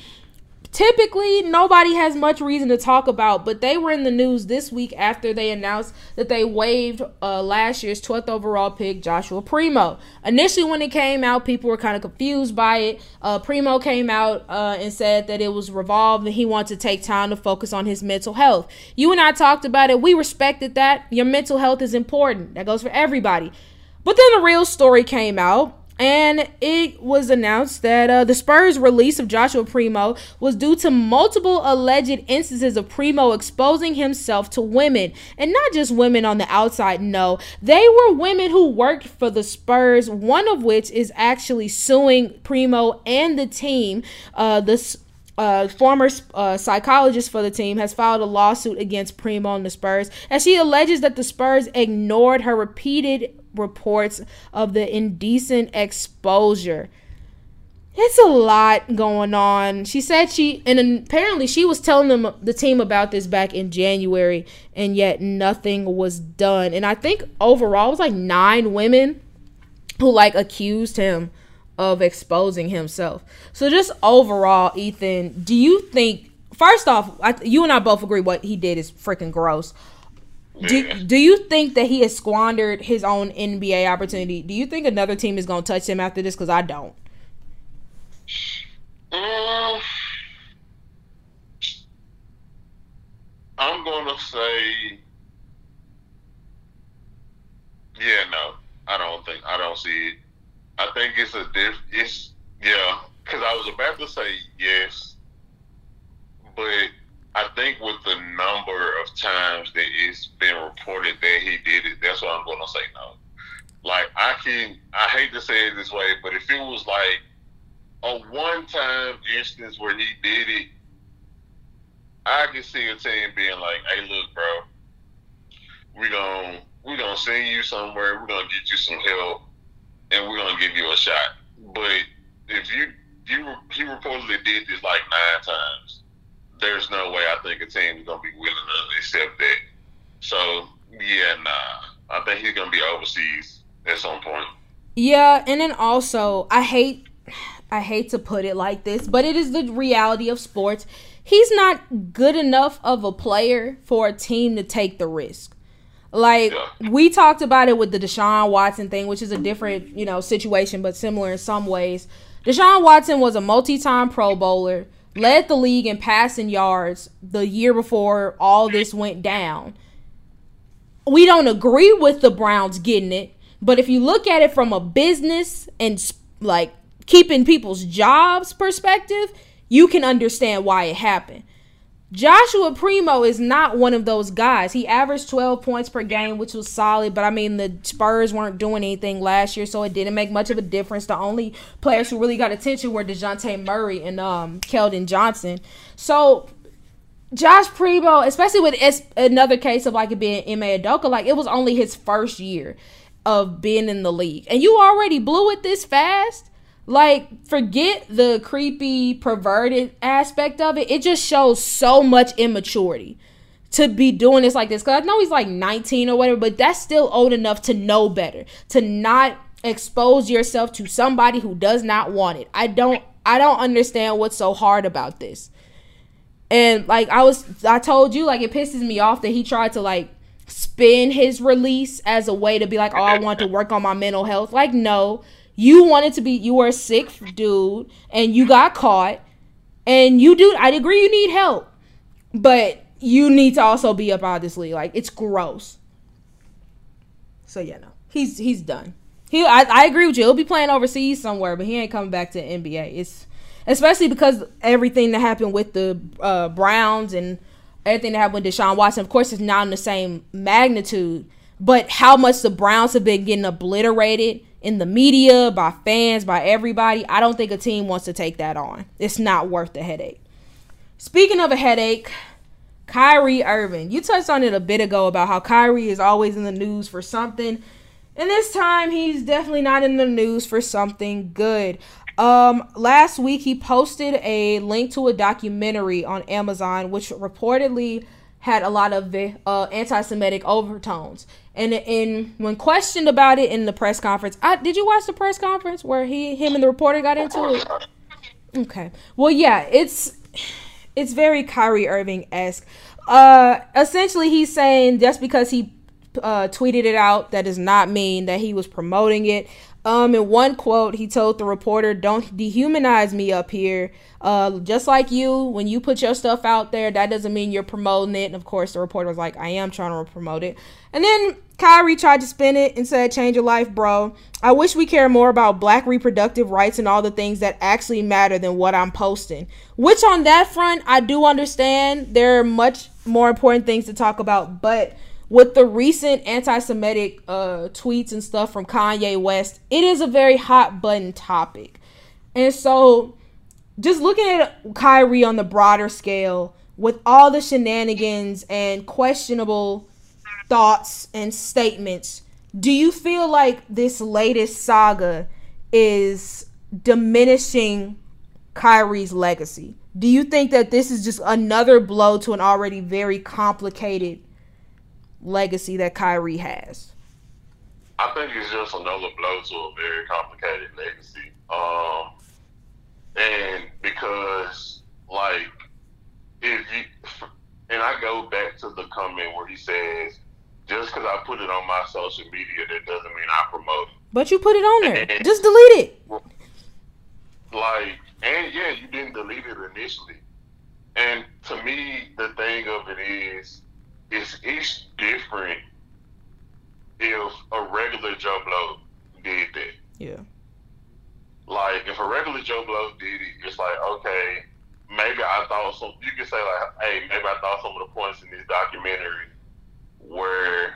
typically nobody has much reason to talk about, but they were in the news this week after they announced that they waived uh, last year's 12th overall pick, Joshua Primo. Initially, when it came out, people were kind of confused by it. Uh, Primo came out uh, and said that it was revolved and he wanted to take time to focus on his mental health. You and I talked about it. We respected that. Your mental health is important. That goes for everybody. But then the real story came out, and it was announced that uh, the Spurs' release of Joshua Primo was due to multiple alleged instances of Primo exposing himself to women, and not just women on the outside. No, they were women who worked for the Spurs. One of which is actually suing Primo and the team. Uh, the uh, former uh, psychologist for the team has filed a lawsuit against Primo and the Spurs as she alleges that the Spurs ignored her repeated reports of the indecent exposure. It's a lot going on. She said she, and apparently she was telling them the team about this back in January, and yet nothing was done. And I think overall it was like nine women who like accused him of exposing himself. So just overall, Ethan, do you think? First off, I, you and I both agree what he did is freaking gross. Do, do you think that he has squandered his own NBA opportunity? Do you think another team is going to touch him after this? Because I don't. Um, I'm going to say, yeah, no, I don't think I don't see it. I think it's a diff. It's yeah, because I was about to say yes, but I think with the number of times that it's been reported that he did it, that's why I'm going to say no. Like I can, I hate to say it this way, but if it was like a one-time instance where he did it, I can see a team being like, "Hey, look, bro, we gonna we gonna send you somewhere. We're gonna get you some help, and we're gonna give you a shot." But if you you he reportedly did this like nine times there's no way I think a team is gonna be willing to accept that. So yeah, nah. I think he's gonna be overseas at some point. Yeah, and then also I hate I hate to put it like this, but it is the reality of sports. He's not good enough of a player for a team to take the risk. Like yeah. we talked about it with the Deshaun Watson thing, which is a different, you know, situation but similar in some ways. Deshaun Watson was a multi-time Pro Bowler led the league in passing yards the year before all this went down. We don't agree with the Browns getting it, but if you look at it from a business and like keeping people's jobs perspective, you can understand why it happened. Joshua Primo is not one of those guys. He averaged 12 points per game, which was solid, but I mean, the Spurs weren't doing anything last year, so it didn't make much of a difference. The only players who really got attention were DeJounte Murray and um, Keldon Johnson. So, Josh Primo, especially with another case of like it being Ime Udoka, like it was only his first year of being in the league. And you already blew it this fast like, forget the creepy, perverted aspect of it. It just shows so much immaturity to be doing this like this. Cause I know he's like 19 or whatever, but that's still old enough to know better, to not expose yourself to somebody who does not want it. I don't I don't understand what's so hard about this. And like I was I told you, like it pisses me off that he tried to like spin his release as a way to be like, oh, I want to work on my mental health. Like, no. You wanted to be you were a sick dude and you got caught. And you do I agree you need help. But you need to also be up out of this league. Like it's gross. So yeah, no. He's he's done. He I, I agree with you. He'll be playing overseas somewhere, but he ain't coming back to the NBA. It's especially because everything that happened with the uh, Browns and everything that happened with Deshaun Watson. Of course, it's not in the same magnitude, but how much the Browns have been getting obliterated in the media by fans, by everybody. I don't think a team wants to take that on. It's not worth the headache. Speaking of a headache, Kyrie Irving. You touched on it a bit ago about how Kyrie is always in the news for something. And this time he's definitely not in the news for something good. Um, last week he posted a link to a documentary on Amazon, which reportedly had a lot of uh, anti-Semitic overtones. And in when questioned about it in the press conference, I, did you watch the press conference where he, him, and the reporter got into it? Okay. Well, yeah, it's it's very Kyrie Irving esque. Uh, essentially, he's saying just because he uh, tweeted it out, that does not mean that he was promoting it. Um, in one quote, he told the reporter, "Don't dehumanize me up here. Uh, just like you, when you put your stuff out there, that doesn't mean you're promoting it." And of course, the reporter was like, "I am trying to promote it." And then Kyrie tried to spin it and said, "Change your life, bro. I wish we care more about Black reproductive rights and all the things that actually matter than what I'm posting." Which, on that front, I do understand. There are much more important things to talk about, but with the recent anti-Semitic uh, tweets and stuff from Kanye West, it is a very hot button topic. And so, just looking at Kyrie on the broader scale, with all the shenanigans and questionable thoughts and statements, do you feel like this latest saga is diminishing Kyrie's legacy? Do you think that this is just another blow to an already very complicated legacy that Kyrie has? I think it's just another blow to a very complicated legacy. Um, and because, like, if you, and I go back to the comment where he says, just because I put it on my social media, that doesn't mean I promote it. But you put it on there. And, just delete it. Like, and yeah, you didn't delete it initially. And to me, the thing of it is, it's it's different if a regular Joe Blow did that. Yeah. Like if a regular Joe Blow did it, it's like okay, maybe I thought some. You could say like, hey, maybe I thought some of the points in this documentary were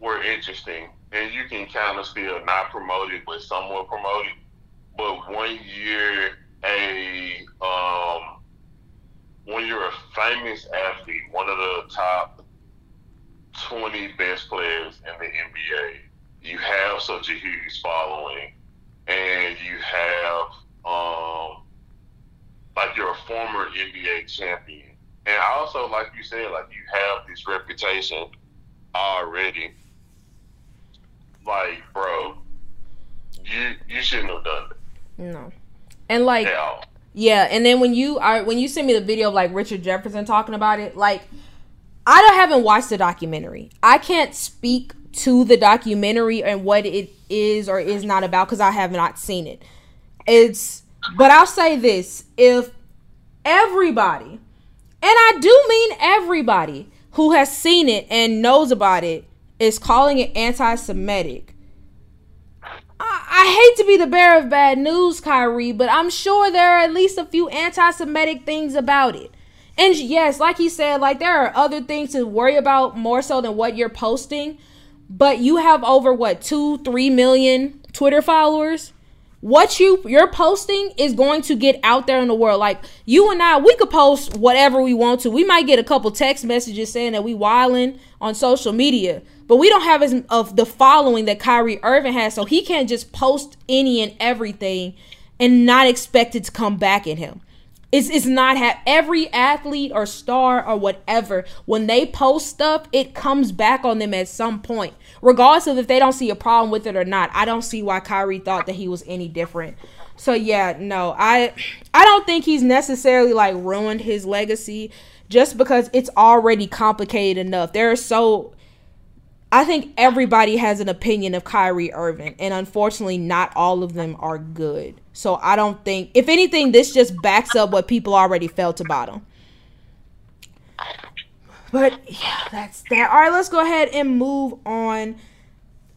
were interesting, and you can kind of still not promote it, but somewhat promote it. But one year, a um, when you're a famous athlete, one of the top 20 best players in the NBA, you have such a huge following, and you have, um, like, you're a former NBA champion. And also, like you said, like, you have this reputation already. Like, bro, you you shouldn't have done it. No. And, like, yeah. yeah, and then when you are when you send me the video of like Richard Jefferson talking about it, like I haven't watched the documentary. I can't speak to the documentary and what it is or is not about because I have not seen it. It's, but I'll say this: if everybody, and I do mean everybody who has seen it and knows about it, is calling it anti-Semitic. I, I hate to be the bearer of bad news, Kyrie, but I'm sure there are at least a few anti-Semitic things about it. And yes, like he said, like there are other things to worry about more so than what you're posting. But you have over what two, three million Twitter followers. What you you're posting is going to get out there in the world. Like you and I, we could post whatever we want to. We might get a couple text messages saying that we wilding on social media, but we don't have as of the following that Kyrie Irving has, so he can't just post any and everything and not expect it to come back at him. It's, it's not have every athlete or star or whatever when they post stuff it comes back on them at some point regardless of if they don't see a problem with it or not i don't see why kyrie thought that he was any different So yeah, no, I I don't think he's necessarily like ruined his legacy just because it's already complicated enough. There are so I think everybody has an opinion of Kyrie Irving, and unfortunately, not all of them are good. So I don't think, if anything, this just backs up what people already felt about him. But yeah, that's that. All right, let's go ahead and move on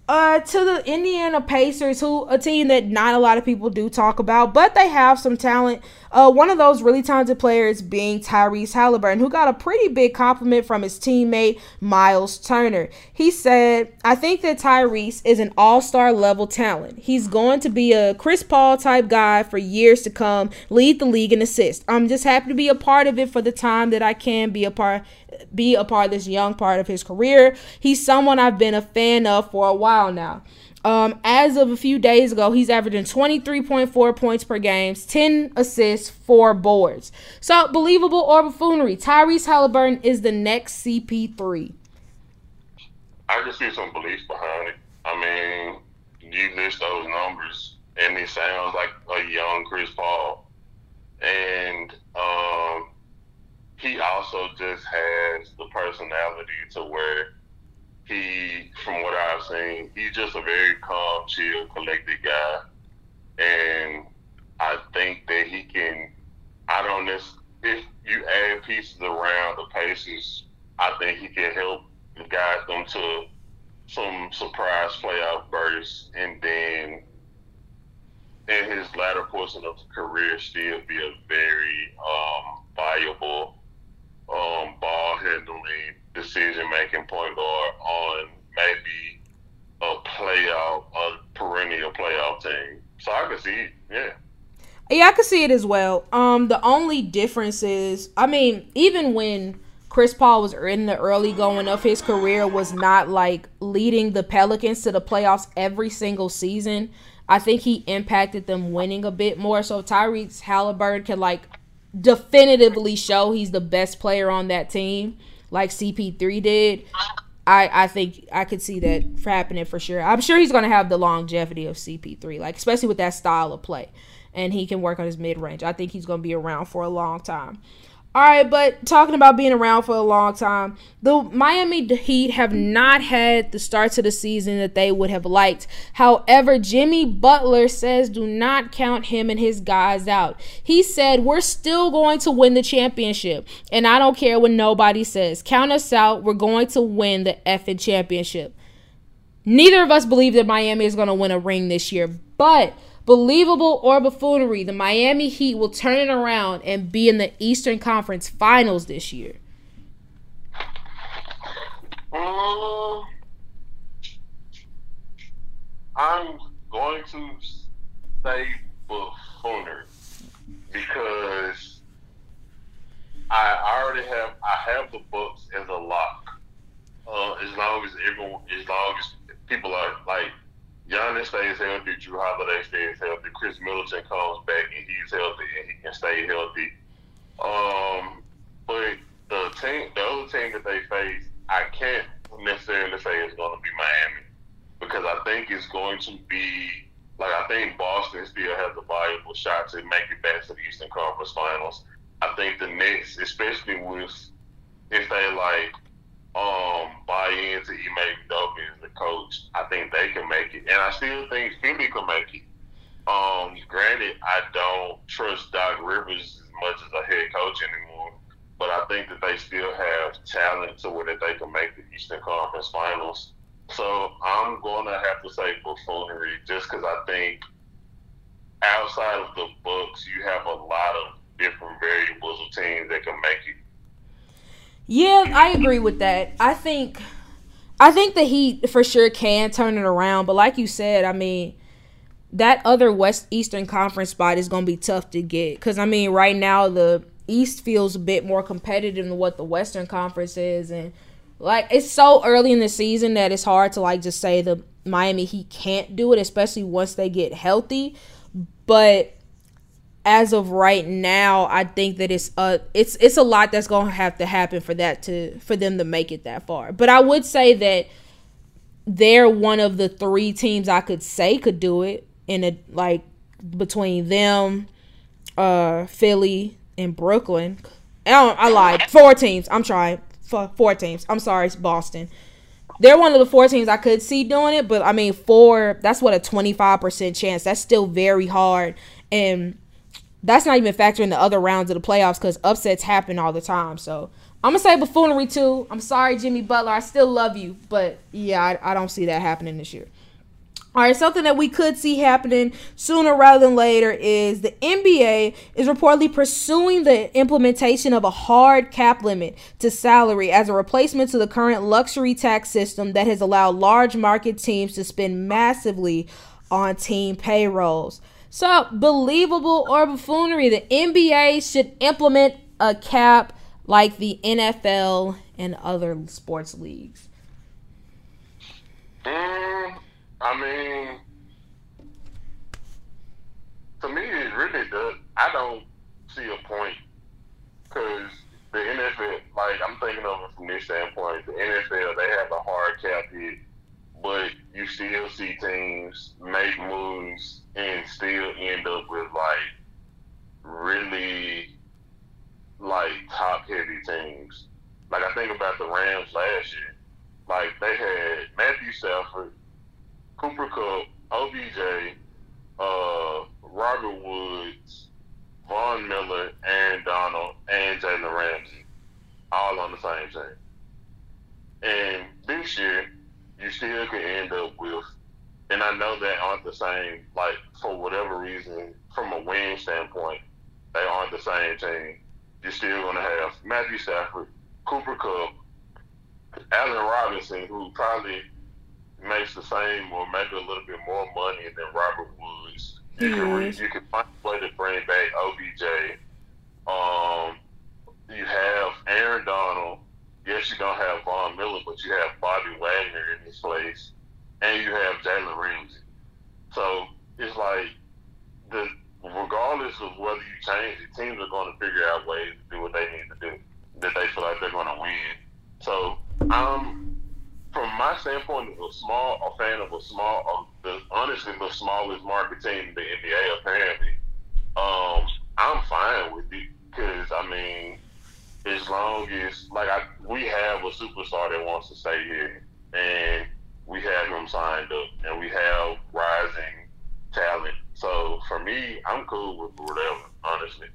uh, to the Indiana Pacers, who a team that not a lot of people do talk about, but they have some talent. Uh, one of those really talented players being Tyrese Halliburton, who got a pretty big compliment from his teammate Miles Turner. He said, "I think that Tyrese is an all-star level talent. He's going to be a Chris Paul type guy for years to come, lead the league in assists. I'm just happy to be a part of it for the time that I can be a part be a part of this young part of his career. He's someone I've been a fan of for a while now. Um, as of a few days ago, he's averaging 23.4 points per game, 10 assists, 4 boards. So, believable or buffoonery? Tyrese Halliburton is the next CP3. I can see some beliefs behind it. I mean, you list those numbers, and it sounds like a young Chris Paul. And um, he also just has the personality to where he, from what I've seen, he's just a very calm, chill, collected guy, and I think that he can. I don't know if you add pieces around the Pacers, I think he can help guide them to some surprise playoff bursts, and then in his latter portion of the career, still be a very um, valuable um, ball handling, decision making point guard on maybe a playoff, a perennial playoff team. So I can see it, yeah. Yeah, I can see it as well. Um, the only difference is, I mean, even when Chris Paul was in the early going of his career, was not like leading the Pelicans to the playoffs every single season. I think he impacted them winning a bit more. So Tyrese Halliburton can like definitively show he's the best player on that team, like CP3 did, I, I think I could see that happening for sure. I'm sure he's going to have the longevity of CP3, like especially with that style of play, and he can work on his mid range. I think he's going to be around for a long time. All right, but talking about being around for a long time, the Miami Heat have not had the starts to the season that they would have liked. However, Jimmy Butler says do not count him and his guys out. He said, We're still going to win the championship, and I don't care what nobody says. Count us out. We're going to win the effing championship. Neither of us believe that Miami is going to win a ring this year, but Believable or buffoonery, the Miami Heat will turn it around and be in the Eastern Conference Finals this year. Um, I'm going to say buffoonery because I already have I have the Bucks as a lock. Uh, as long as everyone, as long as people are like Giannis stays healthy, Jrue Holiday stays healthy, Khris Middleton comes back and he's healthy and he can stay healthy. Um, but the team, the other team that they face, I can't necessarily say it's going to be Miami because I think it's going to be like I think Boston still has a viable shot to make it back to the Eastern Conference Finals. I think the Knicks, especially with if they like um, buy into Ime Udoka as the coach, I think they can make it. And I still think Philly can make it. Um, granted, I don't trust Doc Rivers as much as a head coach anymore, but I think that they still have talent to where that they can make the Eastern Conference Finals. So I'm going to have to say buffoonery just because I think outside of the Bucks, you have a lot of different variables of teams that can make it yeah, I agree with that. I think I think the Heat for sure can turn it around, but like you said, I mean, that other West Eastern Conference spot is going to be tough to get cuz I mean, right now the East feels a bit more competitive than what the Western Conference is and like it's so early in the season that it's hard to like just say the Miami Heat can't do it, especially once they get healthy. But as of right now, I think that it's a it's it's a lot that's gonna have to happen for that to for them to make it that far. But I would say that they're one of the three teams I could say could do it in a like between them, uh, Philly, and Brooklyn. I, I lied. Four teams. I'm trying. Four teams. I'm sorry, it's Boston. They're one of the four teams I could see doing it, but I mean, four, that's what a 25% chance. That's still very hard. And that's not even factoring the other rounds of the playoffs because upsets happen all the time. So I'm to say buffoonery too. I'm sorry, Jimmy Butler. I still love you. But yeah, I, I don't see that happening this year. All right, something that we could see happening sooner rather than later is the NBA is reportedly pursuing the implementation of a hard cap limit to salary as a replacement to the current luxury tax system that has allowed large market teams to spend massively on team payrolls. So, believable or buffoonery, the NBA should implement a cap like the NFL and other sports leagues. Mm, I mean, to me, it really does. I don't see a point because the NFL, like I'm thinking of it from this standpoint, the NFL they have a hard cap hit, but you still see teams make moves and still end up with like really like top heavy teams. Like I think about the Rams last year. Like they had Matthew Stafford, Cooper Kupp, OBJ, uh, Robert Woods, Von Miller, Aaron Donald, and Jalen Ramsey, all on the same team. And this year, you still could end up with, and I know they aren't the same, like, for whatever reason, from a win standpoint, they aren't the same team. You're still going to have Matthew Stafford, Cooper Kupp, Allen Robinson, who probably makes the same or maybe a little bit more money than Robert Woods. You can re- you can find a way to bring back OBJ. Um, you have Aaron Donald. Yes, you don't have Von Miller, but you have Bobby Wagner in his place, and you have Jalen Ramsey. So it's like the regardless of whether you change it, teams are going to figure out ways to do what they need to do that they feel like they're going to win. So I'm from my standpoint, a small a fan of a small, uh, the, honestly, the smallest market team in the NBA. Apparently, um, I'm fine with it because I mean, as long as like I, we have a superstar that wants to stay here, and we have him signed up, and we have rising talent. So for me, I'm cool with whatever. Honestly.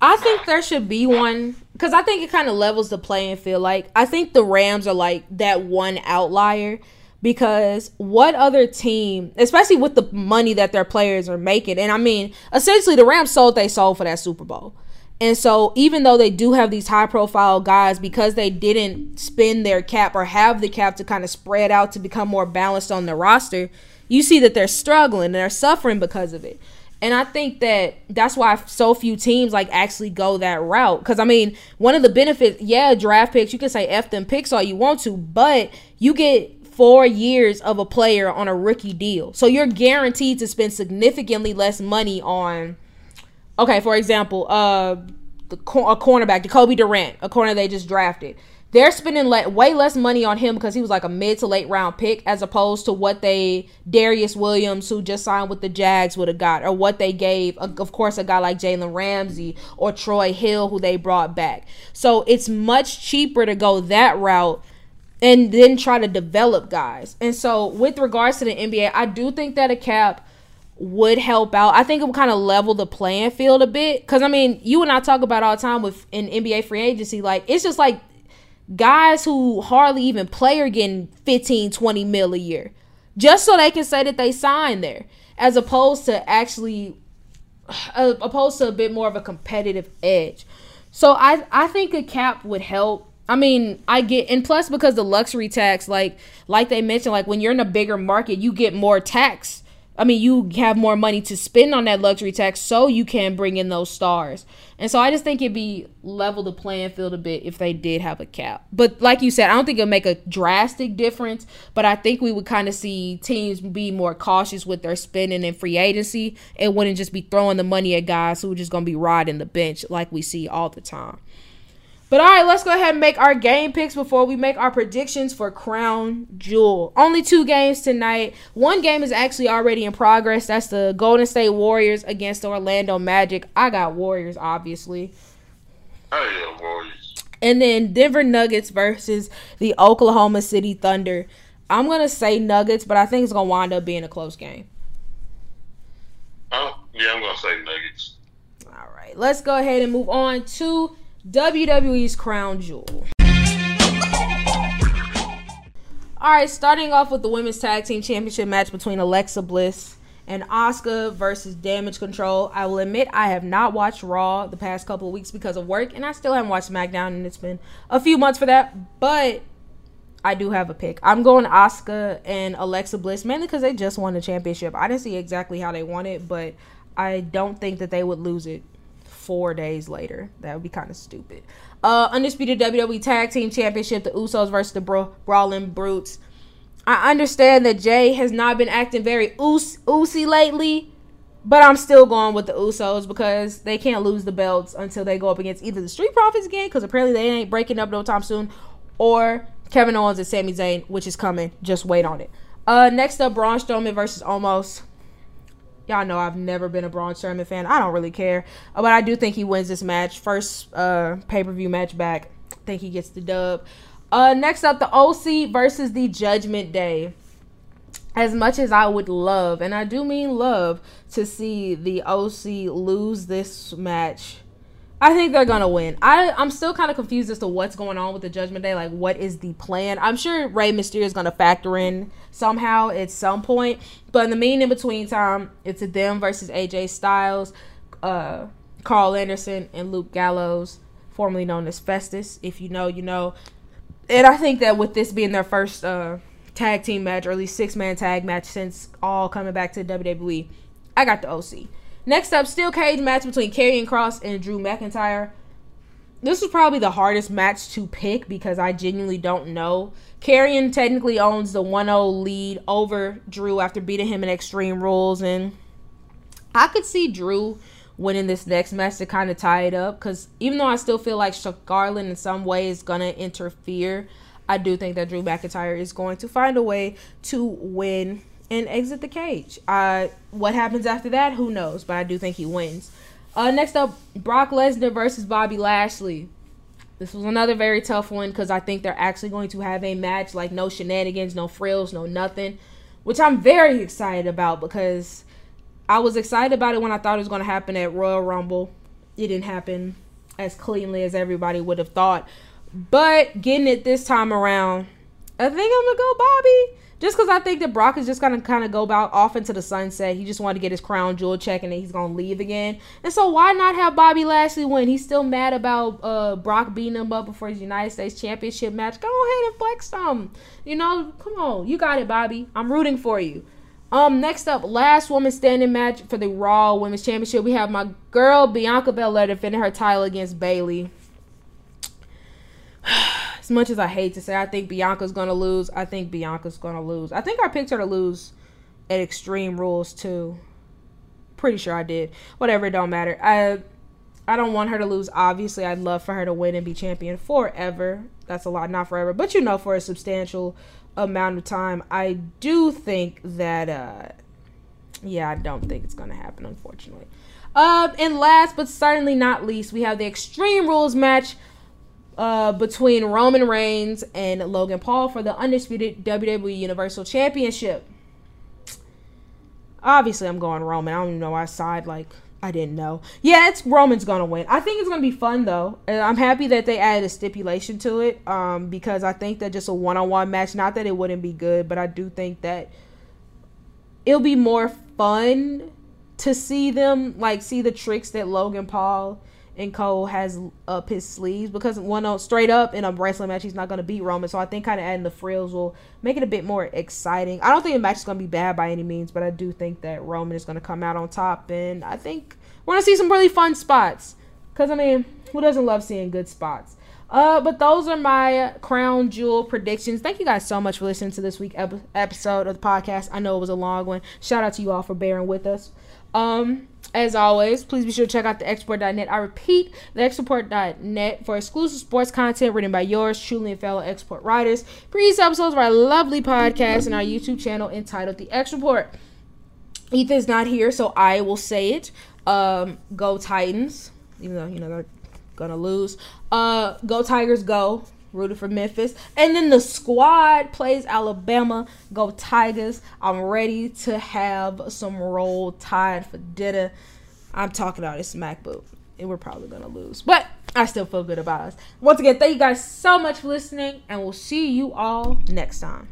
I think there should be one because I think it kind of levels the playing field. Like I think the Rams are like that one outlier because what other team, especially with the money that their players are making, and I mean, essentially the Rams sold they sold for that Super Bowl. And so even though they do have these high profile guys because they didn't spend their cap or have the cap to kind of spread out to become more balanced on the roster, you see that they're struggling and they're suffering because of it. And I think that that's why so few teams like actually go that route. Because I mean, one of the benefits, yeah, draft picks, you can say F them picks all you want to, but you get four years of a player on a rookie deal. So you're guaranteed to spend significantly less money on, okay, for example, uh, the, a cornerback, Jacoby Durant, a corner they just drafted they're spending le- way less money on him because he was like a mid to late round pick as opposed to what they Darious Williams who just signed with the Jags would have got or what they gave of course a guy like Jalen Ramsey or Troy Hill who they brought back. So it's much cheaper to go that route and then try to develop guys. And so with regards to the NBA, I do think that a cap would help out. I think it would kind of level the playing field a bit. Cause I mean, you and I talk about all the time with in NBA free agency, like it's just like guys who hardly even play are getting 15, 20 mil a year just so they can say that they signed there as opposed to actually uh, opposed to a bit more of a competitive edge. So I I think a cap would help. I mean, I get and plus because the luxury tax like like they mentioned like when you're in a bigger market, you get more tax I mean, you have more money to spend on that luxury tax so you can bring in those stars. And so I just think it'd be level the playing field a bit if they did have a cap. But like you said, I don't think it'll make a drastic difference, but I think we would kind of see teams be more cautious with their spending and free agency and wouldn't just be throwing the money at guys who are just going to be riding the bench like we see all the time. But all right, let's go ahead and make our game picks before we make our predictions for Crown Jewel. Only two games tonight. One game is actually already in progress. That's the Golden State Warriors against the Orlando Magic. I got Warriors, obviously. Oh yeah, Warriors. And then Denver Nuggets versus the Oklahoma City Thunder. I'm gonna say Nuggets, but I think it's gonna wind up being a close game. Oh yeah, I'm gonna say Nuggets. All right, let's go ahead and move on to WWE's Crown Jewel. All right, starting off with the Women's Tag Team Championship match between Alexa Bliss and Asuka versus Damage Control. I will admit I have not watched Raw the past couple of weeks because of work, and I still haven't watched SmackDown, and it's been a few months for that. But I do have a pick. I'm going Asuka and Alexa Bliss mainly because they just won the championship. I didn't see exactly how they won it, but I don't think that they would lose it four days later. That would be kind of stupid. Uh, undisputed WWE Tag Team Championship: The Usos versus the Bra- Brawling Brutes. I understand that Jey has not been acting very oos- oosy lately, but I'm still going with the Usos because they can't lose the belts until they go up against either the Street Profits again, because apparently they ain't breaking up no time soon, or Kevin Owens and Sami Zayn, which is coming. Just wait on it. Uh, next up, Braun Strowman versus Omos. Y'all know I've never been a Braun Strowman fan. I don't really care, uh, but I do think he wins this match. First uh, pay per view match back. I think he gets the dub. Uh, next up, the OC versus the Judgment Day. As much as I would love, and I do mean love, to see the OC lose this match, I think they're gonna win. I I'm still kind of confused as to what's going on with the Judgment Day. Like, what is the plan? I'm sure Rey Mysterio is gonna factor in somehow at some point, but in the mean in between time, it's a them versus AJ Styles, uh, Karl Anderson, and Luke Gallows, formerly known as Festus. If you know, you know. And I think that with this being their first uh, tag team match, or at least six man tag match since all coming back to WWE, I got the OC. Next up, steel cage match between Karrion Kross and Drew McIntyre. This was probably the hardest match to pick because I genuinely don't know. Karrion technically owns the 1-0 lead over Drew after beating him in Extreme Rules, and I could see Drew winning this next match to kind of tie it up. Because even though I still feel like Garland in some way is gonna interfere, I do think that Drew McIntyre is going to find a way to win and exit the cage. Uh, what happens after that? Who knows? But I do think he wins. Uh, next up, Brock Lesnar versus Bobby Lashley. This was another very tough one because I think they're actually going to have a match like no shenanigans, no frills, no nothing, which I'm very excited about because I was excited about it when I thought it was going to happen at Royal Rumble. It didn't happen as cleanly as everybody would have thought. But getting it this time around, I think I'm going to go Bobby just because I think that Brock is just gonna kind of go about off into the sunset. He just wanted to get his crown jewel check, and then he's gonna leave again. And so why not have Bobby Lashley win? He's still mad about uh, Brock beating him up before his United States Championship match. Go ahead and flex some. You know, come on, you got it, Bobby. I'm rooting for you. Um, next up, last woman standing match for the Raw Women's Championship. We have my girl Bianca Belair defending her title against Bayley as much as I hate to say, I think Bianca's gonna lose. I think Bianca's gonna lose. I think I picked her to lose at Extreme Rules too. Pretty sure I did. Whatever, it don't matter. I I don't want her to lose. Obviously, I'd love for her to win and be champion forever. That's a lot, not forever, but you know, for a substantial amount of time. I do think that. uh Yeah, I don't think it's gonna happen, unfortunately. Uh, and last but certainly not least, we have the Extreme Rules match uh, between Roman Reigns and Logan Paul for the undisputed WWE Universal Championship. Obviously, I'm going Roman. I don't even know why I side like I didn't know. Yeah, it's Roman's gonna win. I think it's gonna be fun though. And I'm happy that they added a stipulation to it. Um, because I think that just a one-on-one match, not that it wouldn't be good, but I do think that it'll be more fun to see them like see the tricks that Logan Paul and Cole has up his sleeves because one on straight up in a wrestling match he's not going to beat Roman. So I think kind of adding the frills will make it a bit more exciting. I don't think the match is going to be bad by any means, but I do think that Roman is going to come out on top, and I think we're going to see some really fun spots. Because I mean, who doesn't love seeing good spots? Uh, but those are my crown jewel predictions. Thank you guys so much for listening to this week ep- episode of the podcast. I know it was a long one. Shout out to you all for bearing with us. Um, as always, please be sure to check out the xreport.net. I repeat, the xreport.net for exclusive sports content written by yours truly and fellow X Report writers. Previous episodes of our lovely podcast and our YouTube channel entitled The X Report. Ethan's not here, so I will say it. Um, go Titans, even though you know they're gonna lose. Uh, go Tigers, go. Rooted for Memphis, and then the squad plays Alabama. Go Tigers! I'm ready to have some roll tide for dinner. I'm talking about this MacBook, and we're probably gonna lose, but I still feel good about us. Once again, thank you guys so much for listening, and we'll see you all next time.